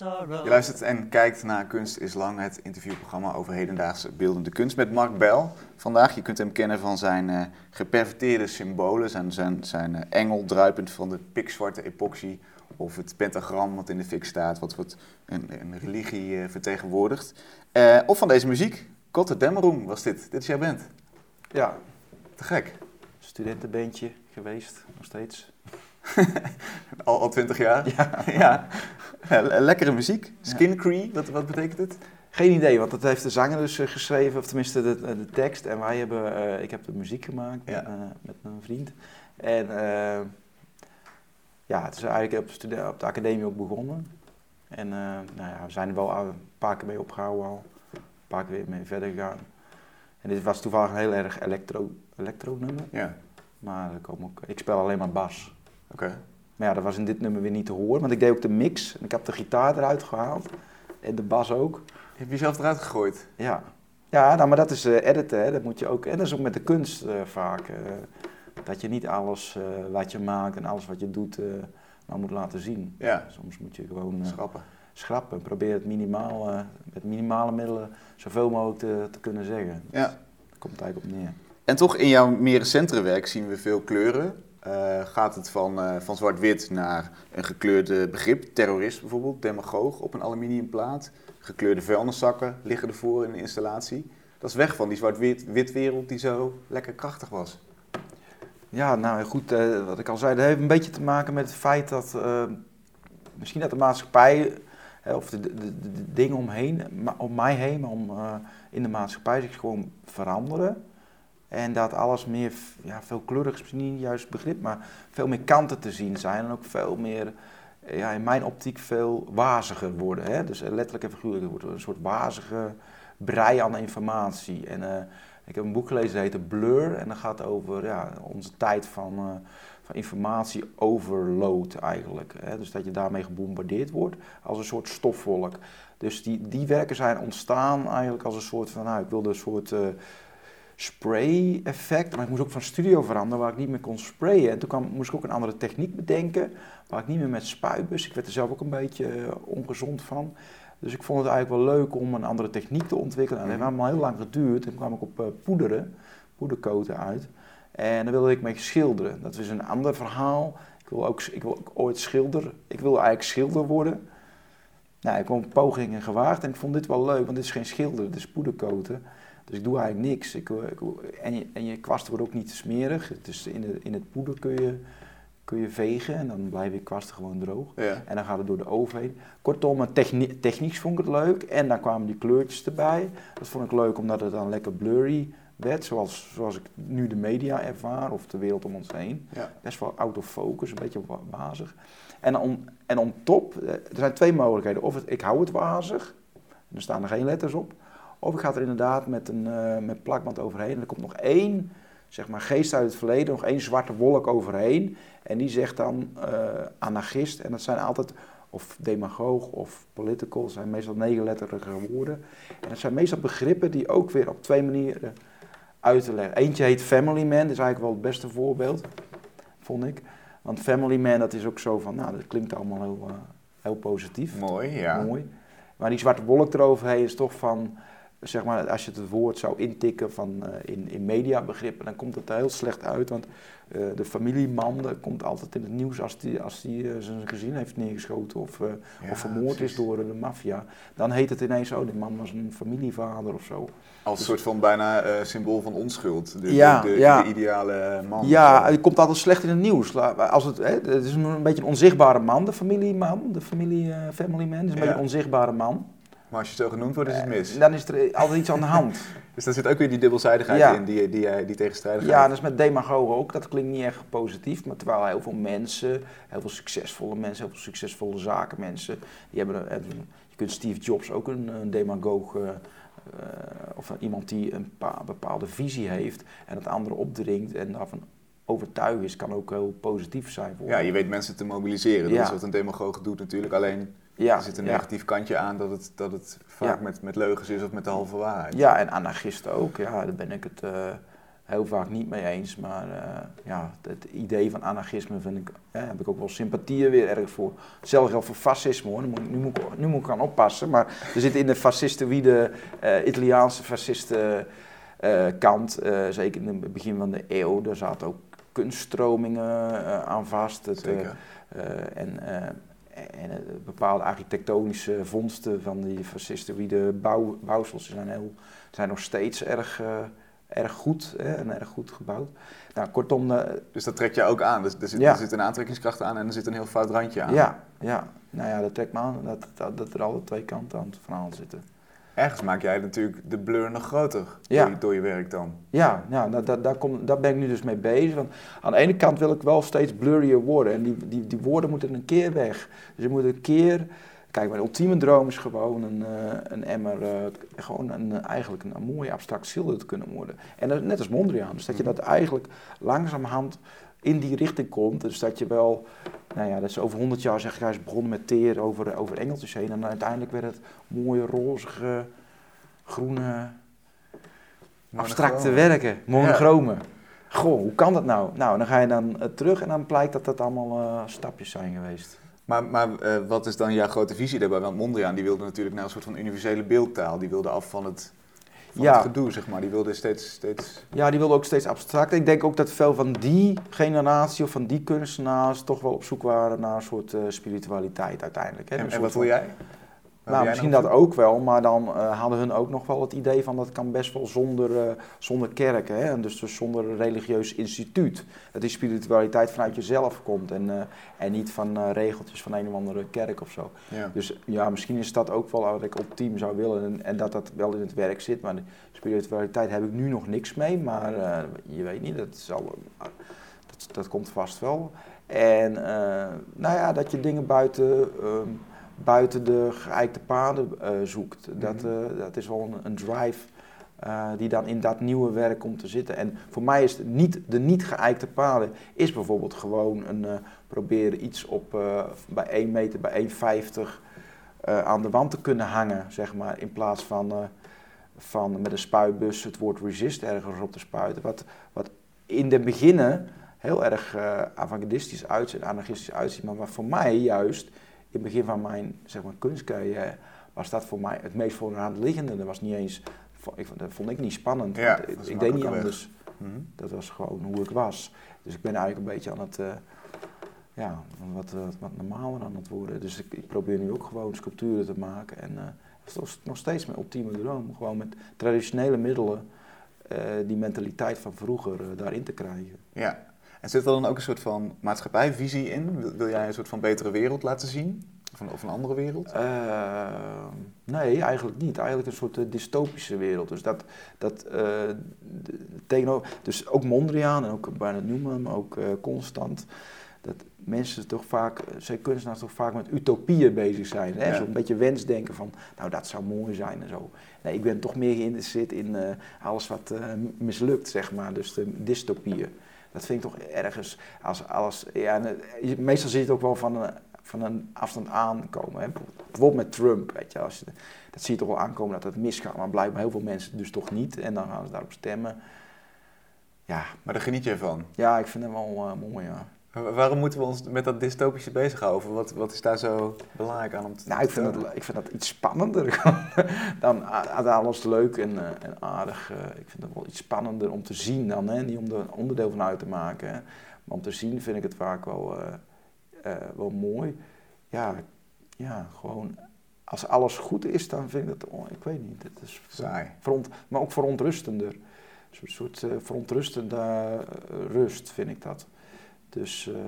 Je luistert en kijkt naar Kunst is Lang, het interviewprogramma over hedendaagse beeldende kunst met Mark Bell. Vandaag, je kunt hem kennen van zijn eh, geperverteerde symbolen, zijn, zijn, zijn eh, engel druipend van de pikzwarte epoxy of het pentagram wat in de fik staat, wat wordt een, een religie eh, vertegenwoordigt. Eh, of van deze muziek. Kotte was dit. Dit is jouw band. Ja, Te gek. studentenbandje geweest, nog steeds. Al, al 20 jaar. Ja. ja. le- lekkere muziek. Skincree, wat, wat betekent het? Geen idee, want dat heeft de zanger dus eh, geschreven, of tenminste de, de tekst. En wij hebben, eh, ik heb de muziek gemaakt Ja. eh, met mijn vriend. En eh, ja, het is eigenlijk op, de op de academie ook begonnen. En eh, nou ja, we zijn er wel een paar keer mee opgehouden al. Een paar keer weer mee verder gegaan. En dit was toevallig een heel erg elektro, elektro nummer. Ja, Maar er komen ook, ik speel alleen maar bas. Oké. Maar ja, dat was in dit nummer weer niet te horen. Want ik deed ook de mix. En ik heb de gitaar eruit gehaald. En de bas ook. Je hebt jezelf eruit gegooid. Ja, ja nou, maar dat is eh, editen. Hè. Dat moet je ook, en dat is ook met de kunst eh, vaak. eh, dat je niet alles wat je maakt en alles wat je doet nou moet laten zien. Ja, Soms moet je gewoon schrappen. schrappen en proberen het minimaal, met minimale middelen zoveel mogelijk te, te kunnen zeggen. Ja. Daar komt het eigenlijk op neer. En toch in jouw meer recentere werk zien we veel kleuren. Eh, gaat het van, eh, van zwart-wit naar een gekleurde begrip, terrorist bijvoorbeeld, demagoog op een aluminiumplaat. Gekleurde vuilniszakken liggen ervoor in de installatie. Dat is weg van die zwart-wit wereld die zo lekker krachtig was. Ja, nou goed, eh, wat ik al zei, dat heeft een beetje te maken met het feit dat misschien dat de maatschappij, of de, de, de, dingen omheen, om mij heen, maar om, in de maatschappij zich gewoon veranderen. En dat alles meer, ja, veel kleuriger is misschien niet juist begrip, maar veel meer kanten te zien zijn. En ook veel meer, ja, in mijn optiek, veel waziger worden. Hè? Dus eh, letterlijk en figuurlijk wordt een soort wazige brei aan informatie. En eh, ik heb een boek gelezen, dat heet Blur. En dat gaat over ja, onze tijd van, eh, van informatie overload eigenlijk. Hè? Dus dat je daarmee gebombardeerd wordt als een soort stofwolk. Dus die, die werken zijn ontstaan eigenlijk als een soort van, nou ik wilde een soort... spray-effect. Maar ik moest ook van studio veranderen waar ik niet meer kon sprayen. En toen kwam, moest ik ook een andere techniek bedenken. Waar ik niet meer met spuitbus. Ik werd er zelf ook een beetje eh, ongezond van. Dus ik vond het eigenlijk wel leuk om een andere techniek te ontwikkelen. En dat heeft allemaal heel lang geduurd. En toen kwam ik op eh, poederen, poederkoten uit. En daar wilde ik mee schilderen. Dat is een ander verhaal. Ik wil ook, ik wil ook ooit schilder. Ik wil eigenlijk schilder worden. Nou, ik heb pogingen gewaagd en ik vond dit wel leuk, want dit is geen schilder, dit is poederkoten. Dus ik doe eigenlijk niks. Ik, eh, ik- en, je, en je kwast wordt ook niet te smerig. Is in, de, in het poeder kun je, kun je vegen en dan blijven je kwasten gewoon droog. Ja. En dan gaat het door de oven heen. Kortom, een techni technisch vond ik het leuk. En dan kwamen die kleurtjes erbij. Dat vond ik leuk omdat het dan lekker blurry werd. Zoals, zoals ik nu de media ervaar of de wereld om ons heen. Ja. Best wel out of focus, een beetje wa- wazig. En om, en om top, eh, er zijn twee mogelijkheden. Of het, ik hou het wazig, er staan er geen letters op. Of ik ga er inderdaad met een eh, met plakband overheen. En er komt nog één, zeg maar, geest uit het verleden, nog één zwarte wolk overheen. En die zegt dan eh, anarchist. En dat zijn altijd of demagoog of political. Dat zijn meestal negenletterige woorden. En dat zijn meestal begrippen die ook weer op twee manieren uit te leggen. Eentje heet family man, dat is eigenlijk wel het beste voorbeeld, vond ik. Want family man, dat is ook zo van, nou, dat klinkt allemaal heel, eh, heel positief. Mooi, ja. Mooi. Maar die zwarte wolk eroverheen is toch van, zeg maar, als je het woord zou intikken van, eh, in, in mediabegrippen, dan komt het er heel slecht uit. Want eh, de familieman komt altijd in het nieuws als die, als die eh, zijn gezin heeft neergeschoten of, Ja, of vermoord precies. is door de maffia. Dan heet het ineens, oh, die man was een familievader of zo. Als een soort van bijna symbool van onschuld. De, Ja, de, de, ja. de ideale man. Ja, het komt altijd slecht in het nieuws. Als het, hè, het is een, beetje een onzichtbare man, de familieman, de familie, family man, is een beetje een onzichtbare man. Maar als je zo genoemd wordt, is het mis. Dan is er altijd iets aan de hand. Dus daar zit ook weer die dubbelzijdigheid Ja. in, die, die, die, die tegenstrijdigheid. Ja, dat is met demagogen ook. Dat klinkt niet echt positief. Maar terwijl heel veel mensen, heel veel succesvolle mensen, heel veel succesvolle zakenmensen, die hebben, een- je kunt Steve Jobs ook een, een demagoog, eh, eh, of iemand die een pa- bepaalde visie heeft en het andere opdringt en daarvan overtuigd is, kan ook heel positief zijn voor Ja, je weet mensen te mobiliseren. Dat Ja. is wat een demagoog doet natuurlijk. Alleen ja, er zit een negatief kantje aan dat het, dat het vaak met, met leugens is of met de halve waarheid. Ja, en anarchisten ook. Ja, daar ben ik het eh, heel vaak niet mee eens. Maar eh, ja, het idee van anarchisme vind ik, ja, heb ik ook wel sympathieën weer erg voor. Zelfs al voor fascisme hoor. Nu moet, ik- nu, moet ik, nu moet ik aan oppassen. Maar er zit in de fascistoïde eh Italiaanse fascisten eh, kant, eh, zeker in het begin van de eeuw, daar zaten ook kunststromingen eh, aan vast. Het, eh, eh, en eh, en eh, bepaalde architectonische vondsten van die fascistoïde bouw, bouwsels zijn, heel, zijn nog steeds erg, eh, erg goed hè, en erg goed gebouwd. Nou, kortom, eh, Dus dat trekt je ook aan. Dus er zit, Ja. er zit een aantrekkingskracht aan en er zit een heel fout randje aan. ja, ja, nou ja, dat trekt me aan dat, dat, dat er alle twee kanten aan het verhaal zitten. Ergens maak jij natuurlijk de blur nog groter Ja. door, je, door je werk dan. Ja, ja daar, daar, daar, kom, daar ben ik nu dus mee bezig. Want aan de ene kant wil ik wel steeds blurrier worden. En die, die, die woorden moeten een keer weg. Dus je moet een keer... Kijk, mijn ultieme droom is gewoon een, eh, een emmer... eh, gewoon een, eigenlijk een, een mooi abstract schilder te kunnen worden. En dat, net als Mondriaan. Dus dat je dat eigenlijk langzamerhand in die richting komt. Dus dat je wel... Nou ja, dat is over honderd jaar zeg ik... Hij is begonnen met teer over, over engeltjes heen. En uiteindelijk werd het mooie, rozige, groene abstracte werken, monochromen. Goh, hoe kan dat nou? Nou, dan ga je dan eh, terug en dan blijkt dat dat allemaal eh, stapjes zijn geweest. Maar, maar eh, wat is dan jouw grote visie daarbij? Want Mondriaan die wilde natuurlijk naar een soort van universele beeldtaal. Die wilde af van het, van Ja. het gedoe, zeg maar. Die wilde steeds... steeds... Ja, die wilde ook steeds abstract. Ik denk ook dat veel van die generatie of van die kunstenaars toch wel op zoek waren naar een soort eh, spiritualiteit uiteindelijk. Hè? En, en wat wil jij? Nou, misschien dat ook wel, maar dan eh, hadden hun ook nog wel het idee van dat kan best wel zonder, eh, zonder kerk, hè? En dus, dus zonder religieus instituut. Dat die spiritualiteit vanuit jezelf komt en, eh, en niet van regeltjes van een of andere kerk of zo. Ja. Dus ja, misschien is dat ook wel wat ik op team zou willen en, en dat dat wel in het werk zit. Maar de spiritualiteit heb ik nu nog niks mee, maar je weet niet, dat, zal, dat, dat komt vast wel. En nou ja, dat je dingen buiten, ehm, buiten de geëikte paden eh, zoekt. Dat, Mhm. eh, dat is wel een, een drive eh, die dan in dat nieuwe werk komt te zitten. En voor mij is het niet, de niet geëikte paden is bijvoorbeeld gewoon een, proberen iets op, bij 1 meter, bij 1,50 eh, aan de wand te kunnen hangen, zeg maar, in plaats van, van met een spuitbus het woord resist ergens op te spuiten. Wat, wat in de beginnen heel erg eh avant-gardistisch uitziet, anarchistisch uitziet, maar wat voor mij juist in het begin van mijn zeg maar, kunstcarrière was dat voor mij het meest voor de hand liggende. Dat was niet eens, ik, vond- dat vond ik niet spannend. Ja, ik, deed niet anders. Mhm. Dat was gewoon hoe ik was. Dus ik ben eigenlijk een beetje aan het, eh, ja, wat, wat, wat normaler aan het worden. Dus ik, ik probeer nu ook gewoon sculpturen te maken. En het is nog steeds mijn ultieme droom. Gewoon met traditionele middelen eh, die mentaliteit van vroeger daarin te krijgen. Ja. En zit er dan ook een soort van maatschappijvisie in? Wil, wil jij een soort van betere wereld laten zien? Of een, of een andere wereld? Eh, nee, eigenlijk niet. Eigenlijk een soort eh, dystopische wereld. Dus dat, dat eh, tegenover, dus ook Mondriaan en ook Bernard Newman, maar ook Constant. Dat mensen toch vaak, zij kunstenaars toch vaak met utopieën bezig zijn. Hè? Ja. Zo'n beetje wensdenken van, nou dat zou mooi zijn en zo. Nee, ik ben toch meer geïnteresseerd in alles wat mislukt, zeg maar. Dus de dystopieën. Dat vind ik toch ergens, als alles, ja, en, eh, meestal zie je het ook wel van een, van een afstand aankomen. Hè? Bijvoorbeeld met Trump, weet je, als je, dat zie je toch wel aankomen dat het misgaat. Maar blijkbaar heel veel mensen dus toch niet. En dan gaan ze daarop stemmen. Ja, Maar daar geniet jij van. ja ik vind hem wel eh, mooi, ja. Wa- Waarom moeten we ons met dat dystopische bezighouden? Wat, wat is daar zo belangrijk aan om te Nou, ik vind, dat, ik vind dat iets spannender dan alles leuk en, eh, en aardig. eh, ik vind het wel iets spannender om te zien dan, hè? niet om er een onderdeel van uit te maken. Hè? Maar om te zien vind ik het vaak wel, eh, wel mooi. Ja, ja, gewoon als alles goed is, dan vind ik dat, oh, ik weet niet, het is Saai. veront, maar ook verontrustender. Een soort, verontrustende rust vind ik dat. Dus eh,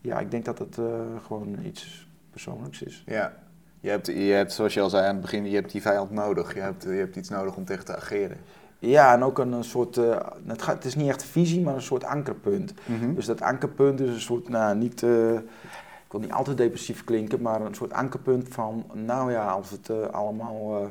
ja, ik denk dat het eh, gewoon iets persoonlijks is. Ja. Je hebt, je hebt, zoals je al zei aan het begin, je hebt die vijand nodig. Je hebt, je hebt iets nodig om tegen te ageren. Ja, en ook een, een soort, eh, het, gaat, het is niet echt visie, maar een soort ankerpunt. Mhm. Dus dat ankerpunt is een soort, nou niet, ik wil niet altijd depressief klinken, maar een soort ankerpunt van, nou ja, als het allemaal,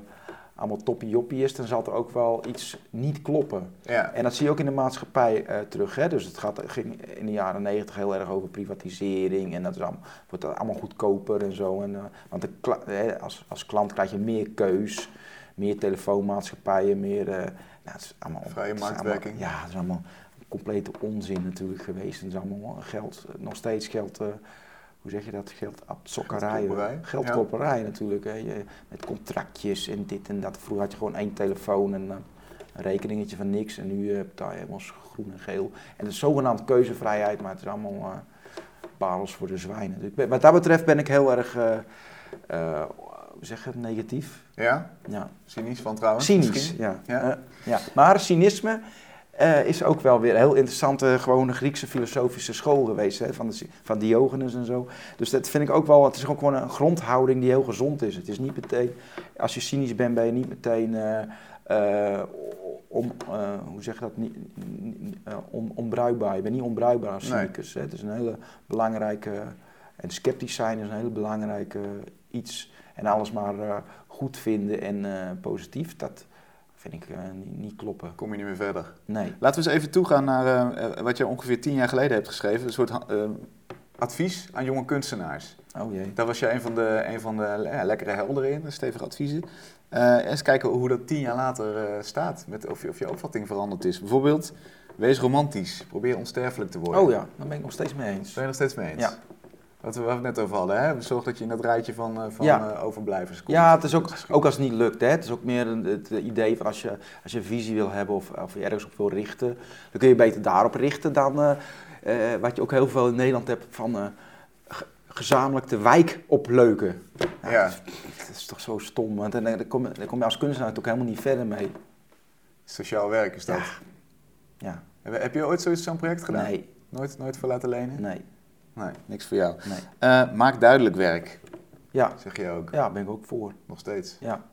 allemaal toppie-joppie is, dan zal er ook wel iets niet kloppen. Ja. En dat zie je ook in de maatschappij eh, terug. Hè? Dus het gaat, ging in de jaren negentig heel erg over privatisering en dat is allemaal, wordt allemaal goedkoper en zo. En, eh, want de als, als klant krijg je meer keus, meer telefoonmaatschappijen, meer... eh, nou, het is allemaal, Vrije marktwerking. allemaal- ja, het is allemaal complete onzin natuurlijk geweest. Het is allemaal geld, nog steeds geld... eh, hoe zeg je dat? Geld. Geldklopperij natuurlijk. Hè. Je, met contractjes en dit en dat. Vroeger had je gewoon één telefoon en eh, een rekeningetje van niks en nu uh, betaal je helemaal groen en geel. En het is zogenaamd keuzevrijheid, maar het is allemaal uh, parels voor de zwijnen. Dus ben- wat dat betreft ben ik heel erg, eh, eh, hoe zeg je het, negatief. Ja? Ja. Cynisch van trouwens? Cynisch, ja. Ja. Eh, ja. Maar cynisme eh, is ook wel weer een heel interessante, gewone Griekse filosofische school geweest, hè, van, de, van Diogenes en zo. Dus dat vind ik ook wel, het is ook gewoon een grondhouding die heel gezond is. Het is niet meteen, als je cynisch bent, ben je niet meteen eh, eh, om, hoe zeg je dat, niet, on, onbruikbaar. Je bent niet onbruikbaar als cynicus. Het is een hele belangrijke, en sceptisch zijn is een hele belangrijke iets. En alles maar goed vinden en positief, dat vind ik eh, niet, kloppen. Kom je niet meer verder. Nee. Laten we eens even toegaan naar eh, eh, wat je ongeveer tien jaar geleden hebt geschreven. Een soort advies aan jonge kunstenaars. Oh jee. Daar was je een van de, een van de ja, lekkere helden in, stevige adviezen. Eens kijken hoe dat tien jaar later staat. Met of, je, of je opvatting veranderd is. Bijvoorbeeld, wees romantisch. Probeer onsterfelijk te worden. Oh ja, daar ben ik nog steeds mee eens. Ben je nog steeds mee eens? Ja. Wat we, het net over hadden, hè? Zorg dat je in dat rijtje van, eh, van Ja. eh, overblijvers komt. Ja, het is ook, ook als het niet lukt. Hè. Het is ook meer het idee van als je, als je een visie wil hebben of, of je ergens op wil richten, dan kun je beter daarop richten dan eh, wat je ook heel veel in Nederland hebt van ge- gezamenlijk de wijk opleuken. Nou, Ja. Dat, is, dat is toch zo stom, want dan, dan, kom, je- dan kom je als kunstenaar ook helemaal niet verder mee. Sociaal werk is dat. Ja. Ja, Heb, heb je ooit zoiets zo'n project gedaan? nee, Nooit, nooit voor laten lenen? nee, Nee, niks voor jou. nee. Eh, maak duidelijk werk, Ja, zeg je ook. ja, ben ik ook voor. Nog steeds. Ja.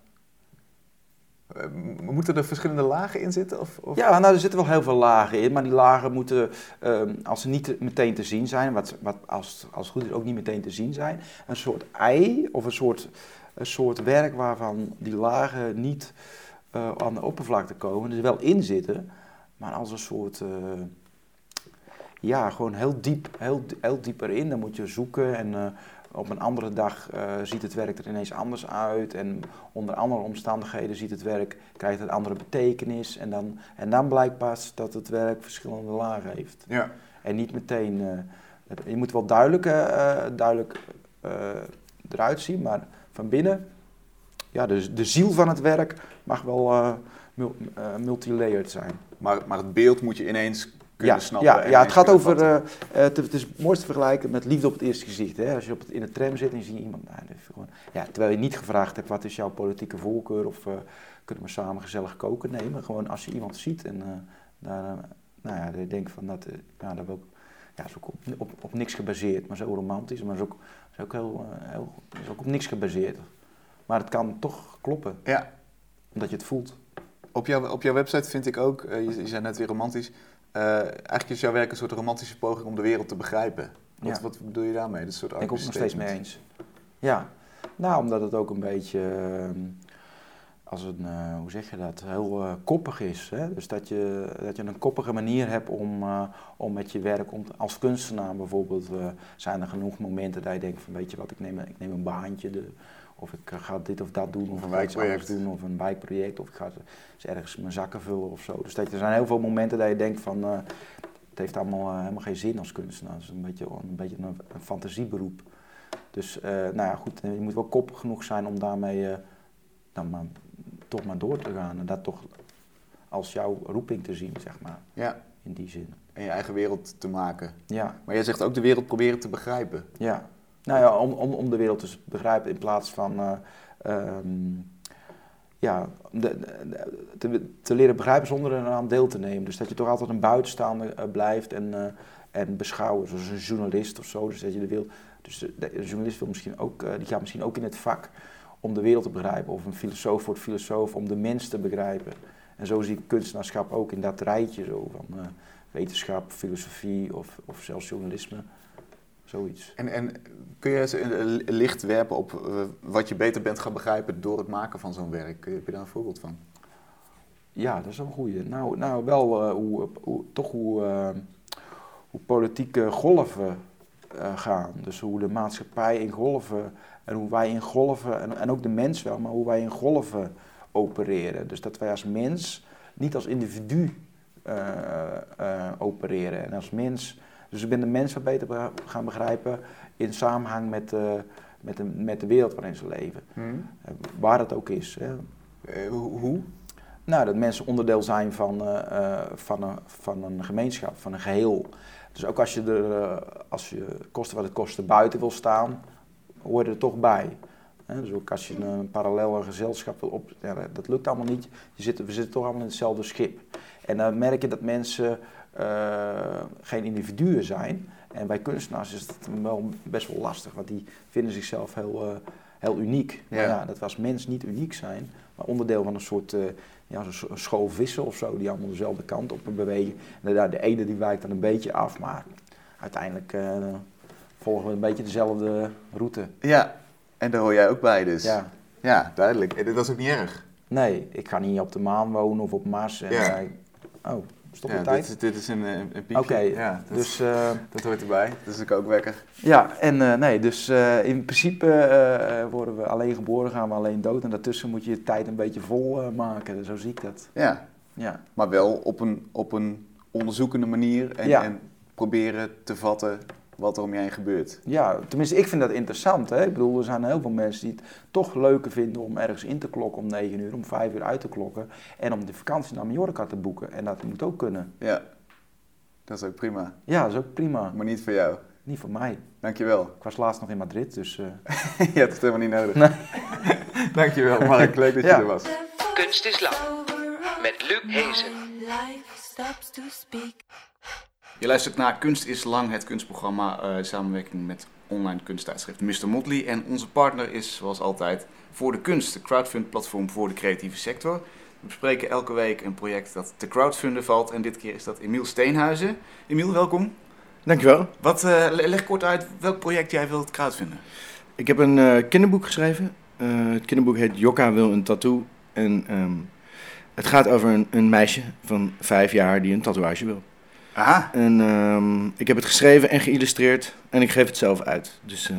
Eh, moeten er verschillende lagen in zitten? Of, of? Ja, nou, er zitten wel heel veel lagen in, maar die lagen moeten, ehm, als ze niet te- meteen te zien zijn, wat, wat als, als het goed is ook niet meteen te zien zijn, een soort ei of een soort, een soort werk waarvan die lagen niet eh, aan de oppervlakte komen, dus wel in zitten, maar als een soort, ja, gewoon heel diep, heel, heel diep erin. Dan moet je zoeken en eh, op een andere dag eh, ziet het werk er ineens anders uit. En onder andere omstandigheden ziet het werk, krijgt het andere betekenis. En dan, en dan blijkt pas dat het werk verschillende lagen heeft. Ja. En niet meteen, eh, je moet wel duidelijk, duidelijk eruit zien, maar van binnen, ja, de, de ziel van het werk mag wel mul- multilayered zijn. Maar, maar het beeld moet je ineens Ja, snappen. ja, ja, het gaat over. vatten. eh, eh, het, het is het mooiste te vergelijken met liefde op het eerste gezicht. Hè? Als je op het, in de tram zit en je ziet iemand. Nou, gewoon, ja, terwijl je niet gevraagd hebt wat is jouw politieke voorkeur of eh, kunnen we samen gezellig koken. Nee, maar gewoon als je iemand ziet en eh, daar, eh, nou ja, je denkt van dat, eh, ja, dat. Ja, is ook op, op, op niks gebaseerd, maar zo romantisch. Maar is ook, is ook, heel, eh, heel, is ook op niks gebaseerd. Maar het kan toch kloppen, Ja, omdat je het voelt. op, jouw, op jouw website vind ik ook, eh, je, je zei net weer romantisch. Eh, eigenlijk is jouw werk een soort romantische poging om de wereld te begrijpen. Wat, Ja. wat bedoel je daarmee? Dat soort Ben ik ook nog steeds mee eens. Ja, nou omdat het ook een beetje ehm, als een, eh, hoe zeg je dat, heel eh, koppig is. Hè? Dus dat je, dat je een koppige manier hebt om, om met je werk, om, als kunstenaar bijvoorbeeld, zijn er genoeg momenten dat je denkt van weet je wat, ik neem, ik neem een baantje. De, of ik eh, ga dit of dat doen, of, een anders wijkproject. doen, of een wijkproject, of ik ga eens ergens mijn zakken vullen of zo. Dus dat, er zijn heel veel momenten dat je denkt van, eh, het heeft allemaal eh, helemaal geen zin als kunstenaar. Het is een beetje een, beetje een, een fantasieberoep. Dus nou ja, goed, je moet wel koppig genoeg zijn om daarmee dan maar, toch maar door te gaan. En dat toch als jouw roeping te zien, zeg maar, Ja, in die zin. en je eigen wereld te maken. Ja, Maar jij zegt ook de wereld proberen te begrijpen. ja. Nou ja, om, om, om de wereld te begrijpen in plaats van eh, ehm, ja, te, te leren begrijpen zonder er aan deel te nemen. Dus dat je toch altijd een buitenstaander eh, blijft en, eh, en beschouwen, zoals een journalist of zo. Dus dat je de wereld, dus de, journalist wil misschien ook, die gaat misschien ook in het vak om de wereld te begrijpen. Of een filosoof wordt filosoof om de mens te begrijpen. En zo zie ik kunstenaarschap ook in dat rijtje zo van wetenschap, filosofie of, of zelfs journalisme. Zoiets. En, en kun je eens een licht werpen op eh, wat je beter bent gaan begrijpen door het maken van zo'n werk? Heb je daar een voorbeeld van? Ja, dat is wel een goeie. Nou, nou wel eh, hoe, hoe, toch hoe, eh, hoe politieke golven eh, gaan. Dus hoe de maatschappij in golven en hoe wij in golven, en, en ook de mens wel, maar hoe wij in golven opereren. Dus dat wij als mens niet als individu eh, eh, opereren. En als mens, dus ik ben de mens wat beter be- gaan begrijpen in samenhang met, eh, met, de, met de wereld waarin ze leven. Hm? Eh, waar het ook is. Hè. Eh, hoe? Nou, dat mensen onderdeel zijn van, van, een, van een gemeenschap, van een geheel. Dus ook als je, er, als je kosten wat het kostte buiten wil staan, hoor je er toch bij. Dus ook als je een parallel gezelschap wil op... Ja, dat- lukt allemaal niet. Je zit, we zitten toch allemaal in hetzelfde schip. En dan merk je dat mensen geen individuen zijn. En bij kunstenaars is het wel best wel lastig, want die vinden zichzelf heel, eh, heel uniek. Ja. ja, dat we als mens niet uniek zijn, maar onderdeel van een soort eh, ja, zo'n scho- school vissen of zo, die allemaal dezelfde kant op bewegen. En de, de ene die wijkt dan een beetje af, maar uiteindelijk eh, volgen we een beetje dezelfde route. Ja, en daar hoor jij ook bij dus. Ja. Ja, duidelijk. En dat is ook niet erg. Nee, ik ga niet op de maan wonen of op Mars. En, Ja. eh, oh, stop Ja, tijd? dit, is- dit is een, eh, een piekje. Oké, Ja, dat, dus... dat hoort erbij. Dat is ook wekker. Ja, en eh, nee, dus in principe worden we alleen geboren, gaan we alleen dood. En daartussen moet je je tijd een beetje vol maken. Zo zie ik dat. Ja, Ja, maar wel op een, op een onderzoekende manier en, Ja. en proberen te vatten wat er om je heen gebeurt. ja, tenminste, ik vind dat interessant. Hè? Ik bedoel, er zijn heel veel mensen die het toch leuker vinden om ergens in te klokken om 9 uur, om 5 uur uit te klokken. En om de vakantie naar Mallorca te boeken. En dat moet ook kunnen. Ja, dat is ook prima. Ja, dat is ook prima. Maar niet voor jou. Niet voor mij. Dankjewel. Ik was laatst nog in Madrid, dus... eh, ja, dat is helemaal niet nodig. Dankjewel Mark, leuk dat je er was. Kunst is lang. Met Luc Hezen. Je luistert naar Kunst is Lang, het kunstprogramma eh, in samenwerking met online kunsttijdschrift Mr. Motley. En onze partner is, zoals altijd, Voor de Kunst, de crowdfund-platform voor de creatieve sector. We bespreken elke week een project dat te crowdfunden valt. En dit keer is dat Emiel Steenhuizen. Emiel, welkom. Dankjewel. Wat, eh, le- leg kort uit welk project jij wilt crowdfunden. Ik heb een eh, kinderboek geschreven. Het kinderboek heet Jokka wil een tattoo. En ehm, het gaat over een, een meisje van vijf jaar die een tatoeage wil. Aha, En ehm, ik heb het geschreven en geïllustreerd en ik geef het zelf uit. Dus eh,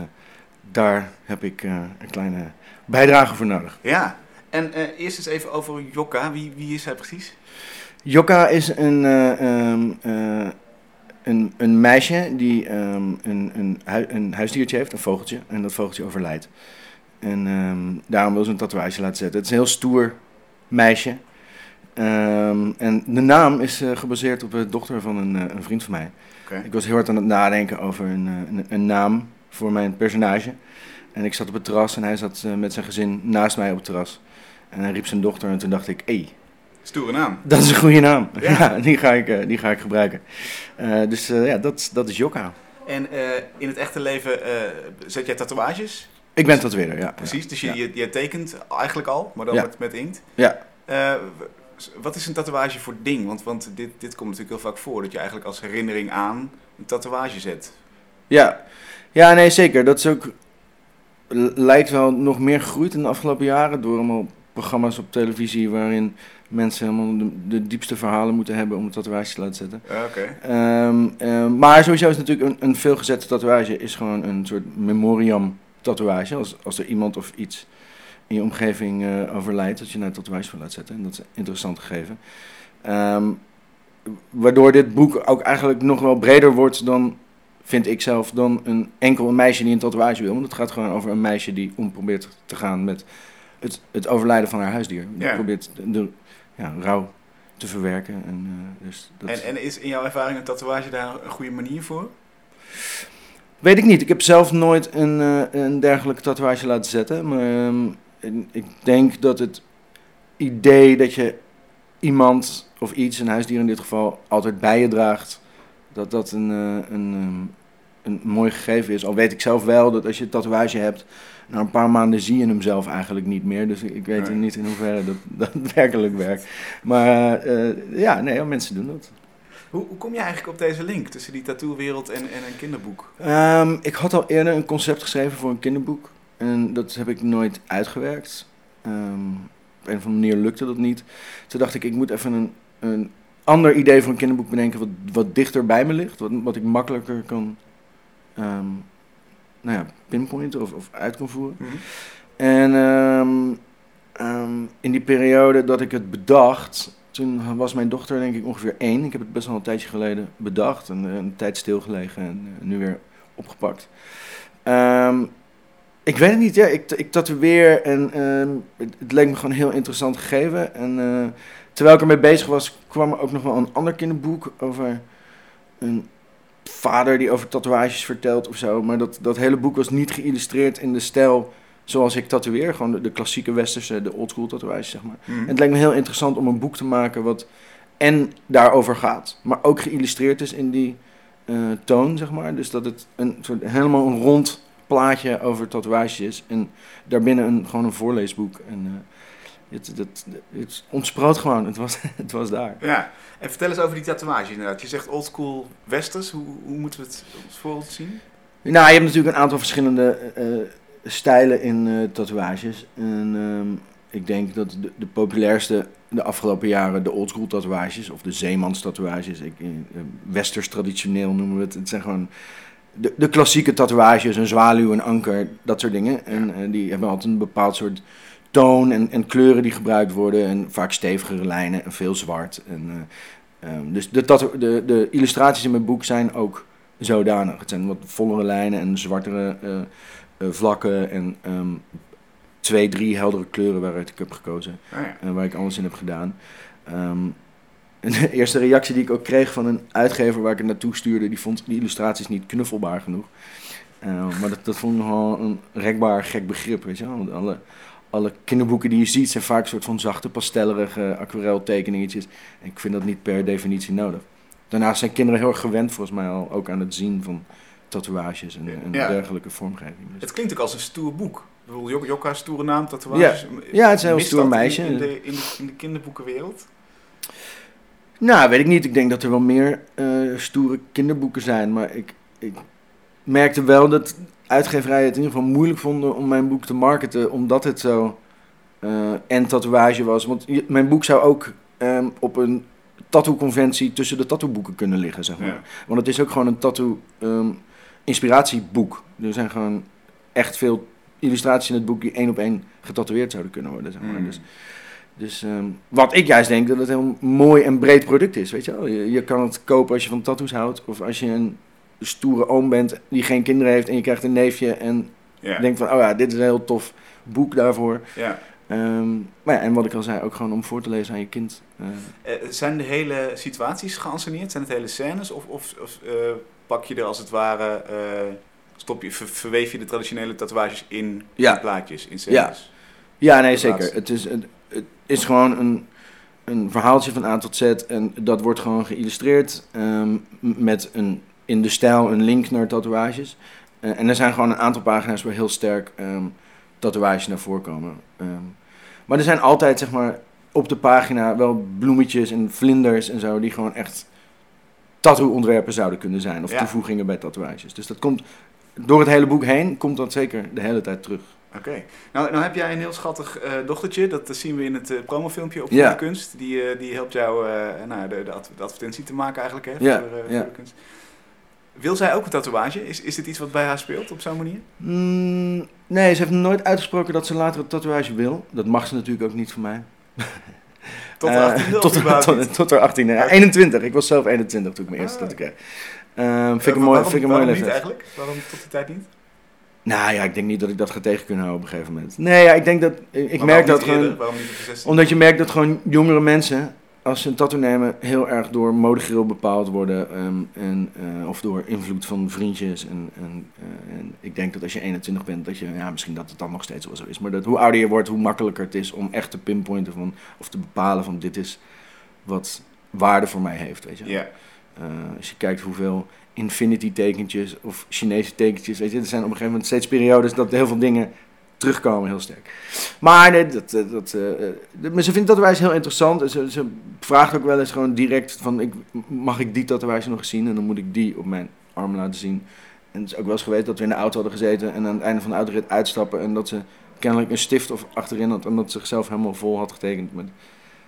daar heb ik eh, een kleine bijdrage voor nodig. ja. En eh, eerst eens even over Jokka. Wie, wie is hij precies? Jokka is een, eh, ehm, eh, een, een meisje die ehm, een, een, een huisdiertje heeft, een vogeltje. En dat vogeltje overlijdt. En daarom wil ze een tatoeage laten zetten. Het is een heel stoer meisje. Ehm, en de naam is eh, gebaseerd op de dochter van een, eh, een vriend van mij. Ik was heel hard aan het nadenken over een, eh, een, een naam voor mijn personage. En ik zat op het terras en hij zat met zijn gezin naast mij op het terras. En hij riep zijn dochter en toen dacht ik, hé, hey, Stoere naam. dat is een goede naam. Ja. Ja, die, ga ik, die ga ik gebruiken. Dus ja, dat, is- dat is Jokka. En in het echte leven zet jij tatoeages? Ik ben tatoeëerder, ja. Precies, dus je, ja. je, je tekent eigenlijk al, maar dan Ja. met, met inkt. Ja. Wat is een tatoeage voor ding? Want, want dit, dit komt natuurlijk heel vaak voor, dat je eigenlijk als herinnering aan een tatoeage zet. Ja. ja, nee, zeker. Dat is ook, lijkt wel nog meer gegroeid in de afgelopen jaren door allemaal programma's op televisie waarin mensen helemaal de, de diepste verhalen moeten hebben om een tatoeage te laten zetten. Oké. Ehm, ehm, maar sowieso is natuurlijk een, een veelgezette tatoeage is gewoon een soort memoriam tatoeage. Als, als er iemand of iets in je omgeving eh, overlijdt, dat je naar een tatoeage voor laat zetten. En dat is een interessant gegeven. Ehm, waardoor dit boek ook eigenlijk nog wel breder wordt dan, vind ik zelf, dan een enkel een meisje die een tatoeage wil. Want het gaat gewoon over een meisje die om probeert te gaan met het, het overlijden van haar huisdier. Die Ja. probeert de, de ja, rouw te verwerken. En, eh, dus dat En, en is in jouw ervaring een tatoeage daar een goede manier voor? Weet ik niet. Ik heb zelf nooit een, eh, een dergelijke tatoeage laten zetten. Maar ehm, en ik denk dat het idee dat je iemand of iets, een huisdier in dit geval, altijd bij je draagt, dat dat een, eh, een, ehm, een mooi gegeven is. Al weet ik zelf wel dat als je een tatoeage hebt, na een paar maanden zie je hem zelf eigenlijk niet meer. Dus ik weet Nee. niet in hoeverre dat, dat werkelijk werkt. Maar eh, ja, nee, mensen doen dat. Hoe, hoe kom je eigenlijk op deze link tussen die tattoo-wereld en, en een kinderboek? Ehm, ik had al eerder een concept geschreven voor een kinderboek. En dat heb ik nooit uitgewerkt. Ehm, op een of andere manier lukte dat niet. Toen dacht ik, ik moet even een, een ander idee voor een kinderboek bedenken... wat, wat dichter bij me ligt. Wat, wat ik makkelijker kan ehm, nou ja, pinpointen of, of uit kan voeren. En ehm, in die periode dat ik het bedacht, toen was mijn dochter denk ik ongeveer één. Ik heb het best wel een tijdje geleden bedacht en eh, een tijd stilgelegen en eh, nu weer opgepakt. Ik weet het niet, ja. Ik, ik tatoeëer en ehm, het, het leek me gewoon een heel interessant gegeven. En eh, terwijl ik ermee bezig was, kwam er ook nog wel een ander kinderboek over een vader die over tatoeages vertelt of zo. Maar dat, dat hele boek was niet geïllustreerd in de stijl zoals ik tatoeëer. Gewoon de, de klassieke westerse, de oldschool tatoeages, zeg maar. Mhm. En het leek me heel interessant om een boek te maken wat en daarover gaat, maar ook geïllustreerd is in die eh, toon, zeg maar. Dus dat het een soort helemaal een rond plaatje over tatoeages. En daarbinnen een, gewoon een voorleesboek. En eh, het, het, het ontsproot gewoon, het was, het was daar. Ja, en vertel eens over die tatoeage inderdaad. Je zegt oldschool westers. Hoe, hoe moeten we het ons voor ons zien? Nou, je hebt natuurlijk een aantal verschillende eh, stijlen in eh, tatoeages. En ehm, ik denk dat de, de populairste de afgelopen jaren de oldschool tatoeages, of de zeemans tatoeages, ik, eh, westers traditioneel noemen we het. Het zijn gewoon de, de klassieke tatoeages, een zwaluw, een anker, dat soort dingen. En eh, die hebben altijd een bepaald soort toon en, en kleuren die gebruikt worden. En vaak stevigere lijnen en veel zwart. En, eh, ehm, dus de, de, de illustraties in mijn boek zijn ook zodanig. Het zijn wat vollere lijnen en zwartere eh, vlakken en ehm, twee, drie heldere kleuren waaruit ik heb gekozen. Ah, ja. En waar ik alles in heb gedaan. Ehm, en de eerste reactie die ik ook kreeg van een uitgever waar ik het naartoe stuurde, die vond die illustraties niet knuffelbaar genoeg. Eh, maar dat, dat vond ik nogal een rekbaar gek begrip, weet je wel. Want alle, alle kinderboeken die je ziet zijn vaak een soort van zachte, pastellerige aquareltekeningetjes. En ik vind dat niet per definitie nodig. Daarnaast zijn kinderen heel erg gewend volgens mij al ook aan het zien van tatoeages en, en Ja. dergelijke vormgeving. Dus- Het klinkt ook als een stoer boek. Ik bedoel, Jok- Jokka, stoere naam, tatoeages. Ja, het is een heel stoer meisje. In, in, de, in, de, in de kinderboekenwereld? Nou, weet ik niet. Ik denk dat er wel meer eh, stoere kinderboeken zijn. Maar ik, ik merkte wel dat uitgeverijen het in ieder geval moeilijk vonden om mijn boek te marketen. Omdat het zo eh, en tatoeage was. Want je- mijn boek zou ook ehm, op een tattoo-conventie tussen de tattooboeken kunnen liggen, zeg maar. Ja. Want het is ook gewoon een tattoo ehm, inspiratieboek. Er zijn gewoon echt veel illustraties in het boek die één op één getatoeëerd zouden kunnen worden, zeg maar. Mm. Dus dus ehm, wat ik juist denk, dat het een heel mooi en breed product is, weet je wel. Je, je kan het kopen als je van tattoos houdt. Of als je een stoere oom bent die geen kinderen heeft en je krijgt een neefje en Ja. denkt van, oh ja, dit is een heel tof boek daarvoor. ja. Ehm, maar ja, en wat ik al zei, ook gewoon om voor te lezen aan je kind. Eh, Eh, zijn de hele situaties geanceneerd? Zijn het hele scènes? Of, of, of eh, pak je er als het ware, stop je, ver- verweef je de traditionele tatoeages in, Ja. in plaatjes, in scènes? Ja, nee, Plaats. zeker. Het is, het, het is gewoon een, een verhaaltje van A tot Z en dat wordt gewoon geïllustreerd ehm, met een, in de stijl een link naar tatoeages. Eh, en er zijn gewoon een aantal pagina's waar heel sterk ehm, tatoeages naar voren komen. Ehm, maar er zijn altijd, zeg maar, op de pagina wel bloemetjes en vlinders en zo die gewoon echt tattoo-ontwerpen zouden kunnen zijn. Of Ja. toevoegingen bij tatoeages. Dus dat komt door het hele boek heen, komt dat zeker de hele tijd terug. Oké. Nou, nou heb jij een heel schattig eh, dochtertje, dat zien we in het eh, promofilmpje op Ja. De Kunst. Die, eh, die helpt jou eh, nou, de, de, ad- de advertentie te maken eigenlijk, hè, Ja, voor, eh, de kunst. Wil zij ook een tatoeage? Is, is dit iets wat bij haar speelt op zo'n manier? Mm, nee, ze heeft nooit uitgesproken dat ze later een tatoeage wil. Dat mag ze natuurlijk ook niet van mij. Tot Eh, 18e of tot, überhaupt tot, niet? tot haar 18e. Ja, 21. Ik was zelf 21 toen ik mijn eerste Ah. tattoo kreeg. Ehm, vind ik Eh, een mooi, vind ik een leeftijd. eigenlijk? Waarom tot die tijd niet? Nou ja, ik denk niet dat ik dat ga tegen kunnen houden op een gegeven moment. Nee, ja, ik denk dat... Ik, Maar merk dat gewoon... Waarom niet op de 16e? Omdat je merkt dat gewoon jongere mensen, als ze een tattoo nemen, heel erg door modegril bepaald worden. ehm, en, eh, of door invloed van vriendjes. En, en, eh, en ik denk dat als je 21 bent, dat je, ja, misschien dat het dan nog steeds wel zo is. Maar dat hoe ouder je wordt, hoe makkelijker het is om echt te pinpointen van, of te bepalen van dit is wat waarde voor mij heeft. Weet je? Ja. Eh, als je kijkt hoeveel infinity tekentjes of Chinese tekentjes, weet je, er zijn op een gegeven moment steeds periodes dat heel veel dingen terugkomen heel sterk. Maar nee, dat, eh, dat, eh, eh, maar ze vindt heel interessant. Ze, ze vraagt ook wel eens gewoon direct van, ik, mag ik die tatoeage nog zien? En dan moet ik die op mijn arm laten zien. En het is ook wel eens geweest dat we in de auto hadden gezeten en aan het einde van de autorit uitstappen en dat ze kennelijk een stift of achterin had en dat ze zichzelf helemaal vol had getekend met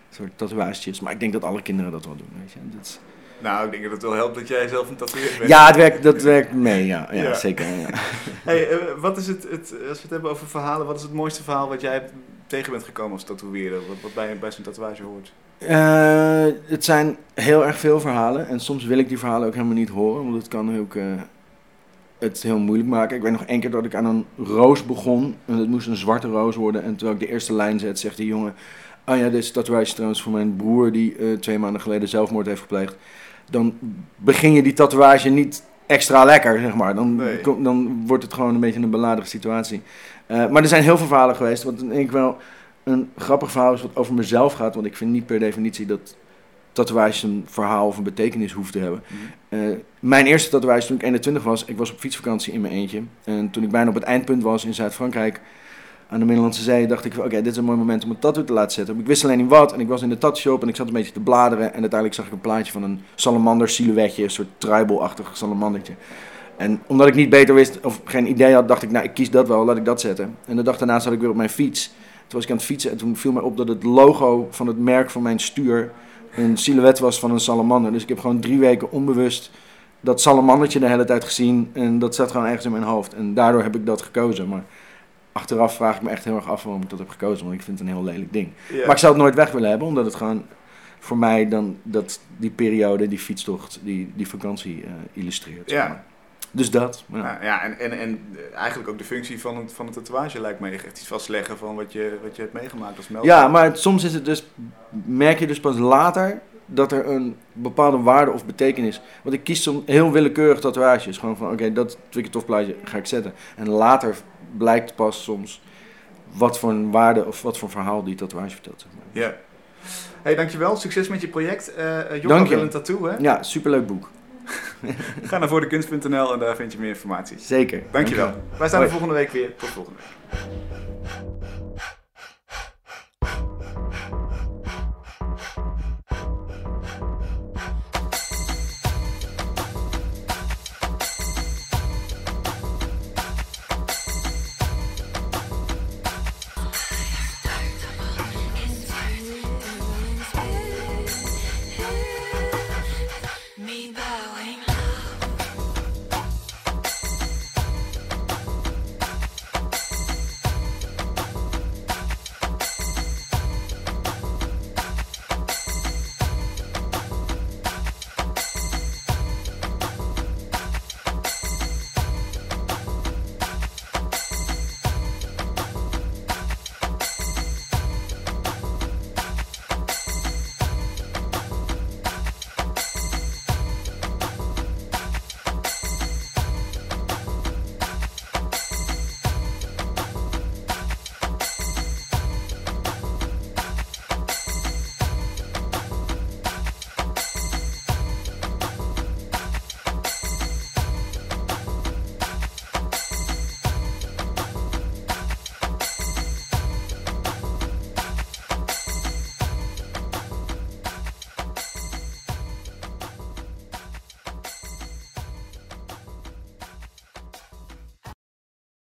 soort tatoeages. Maar ik denk dat alle kinderen dat wel doen, weet je. Dat Nou, ik denk dat het wel helpt dat jij zelf een tatoeëerd bent. ja, het werkt, dat werkt mee, ja. Ja, Ja. zeker. Ja. Hey, eh, wat is het, het, als we het hebben over verhalen, wat is het mooiste verhaal wat jij tegen bent gekomen als tatoeëerder? Wat, wat bij, bij zo'n tatoeage hoort? Eh, het zijn heel erg veel verhalen. En soms wil ik die verhalen ook helemaal niet horen. Want het kan ook... eh, het heel moeilijk maken. Ik weet nog één keer dat ik aan een roos begon. En het moest een zwarte roos worden. En terwijl ik de eerste lijn zet, zegt die jongen... Ah ja, deze tatoeage is trouwens voor mijn broer die twee maanden geleden zelfmoord heeft gepleegd. Dan begin je die tatoeage niet extra lekker, zeg maar. Dan, Nee. kom- dan wordt het gewoon een beetje een beladige situatie. Eh, maar er zijn heel veel verhalen geweest. Wat denk ik wel een grappig verhaal is wat over mezelf gaat. Want ik vind niet per definitie dat tatoeages een verhaal of een betekenis hoeft te hebben. Eh, mijn eerste tatoeage toen ik 21 was, ik was op fietsvakantie in mijn eentje. En toen ik bijna op het eindpunt was in Zuid-Frankrijk, aan de Middellandse Zee, dacht ik, oké, dit is een mooi moment om een tattoo te laten zetten. Ik wist alleen niet wat en ik was in de tattoo shop en ik zat een beetje te bladeren. En uiteindelijk zag ik een plaatje van een salamander silhouetje, een soort tribal-achtig salamandertje. En omdat ik niet beter wist of geen idee had, dacht ik, nou, ik kies dat wel, laat ik dat zetten. En de dag daarna zat ik weer op mijn fiets. Toen was ik aan het fietsen en toen viel mij op dat het logo van het merk van mijn stuur een silhouet was van een salamander. Dus ik heb gewoon drie weken onbewust dat salamandertje de hele tijd gezien. En dat zat gewoon ergens in mijn hoofd. En daardoor heb ik dat gekozen. Maar achteraf vraag ik me echt heel erg af waarom ik dat heb gekozen. Want ik vind het een heel lelijk ding. Maar ik zou het nooit weg willen hebben. Omdat het gewoon voor mij dan dat, die periode, die fietstocht, die, die vakantie eh, illustreert. Ja. maar. Dus dat. ja. Nou, ja, en, en, en eigenlijk ook de functie van het, van het tatoeage lijkt mij echt iets vastleggen van wat je, wat je hebt meegemaakt als melder. Ja, maar het- soms is het dus, merk je dus pas later dat er een bepaalde waarde of betekenis. Want ik kies soms heel willekeurig tatoeages. Gewoon van, oké, dat vind ik een tof plaatje, ga ik zetten. En later blijkt pas soms wat voor een waarde of wat voor een verhaal die tatoeage vertelt. Zeg maar. Ja. Hey, dankjewel. Succes met je project. Eh uh, Dank je. wil een tattoo, hè? Ja, superleuk boek. Ga naar voordekunst.nl en daar vind je meer informatie. Zeker. Dankjewel. Wij staan er volgende week weer. Tot volgende week.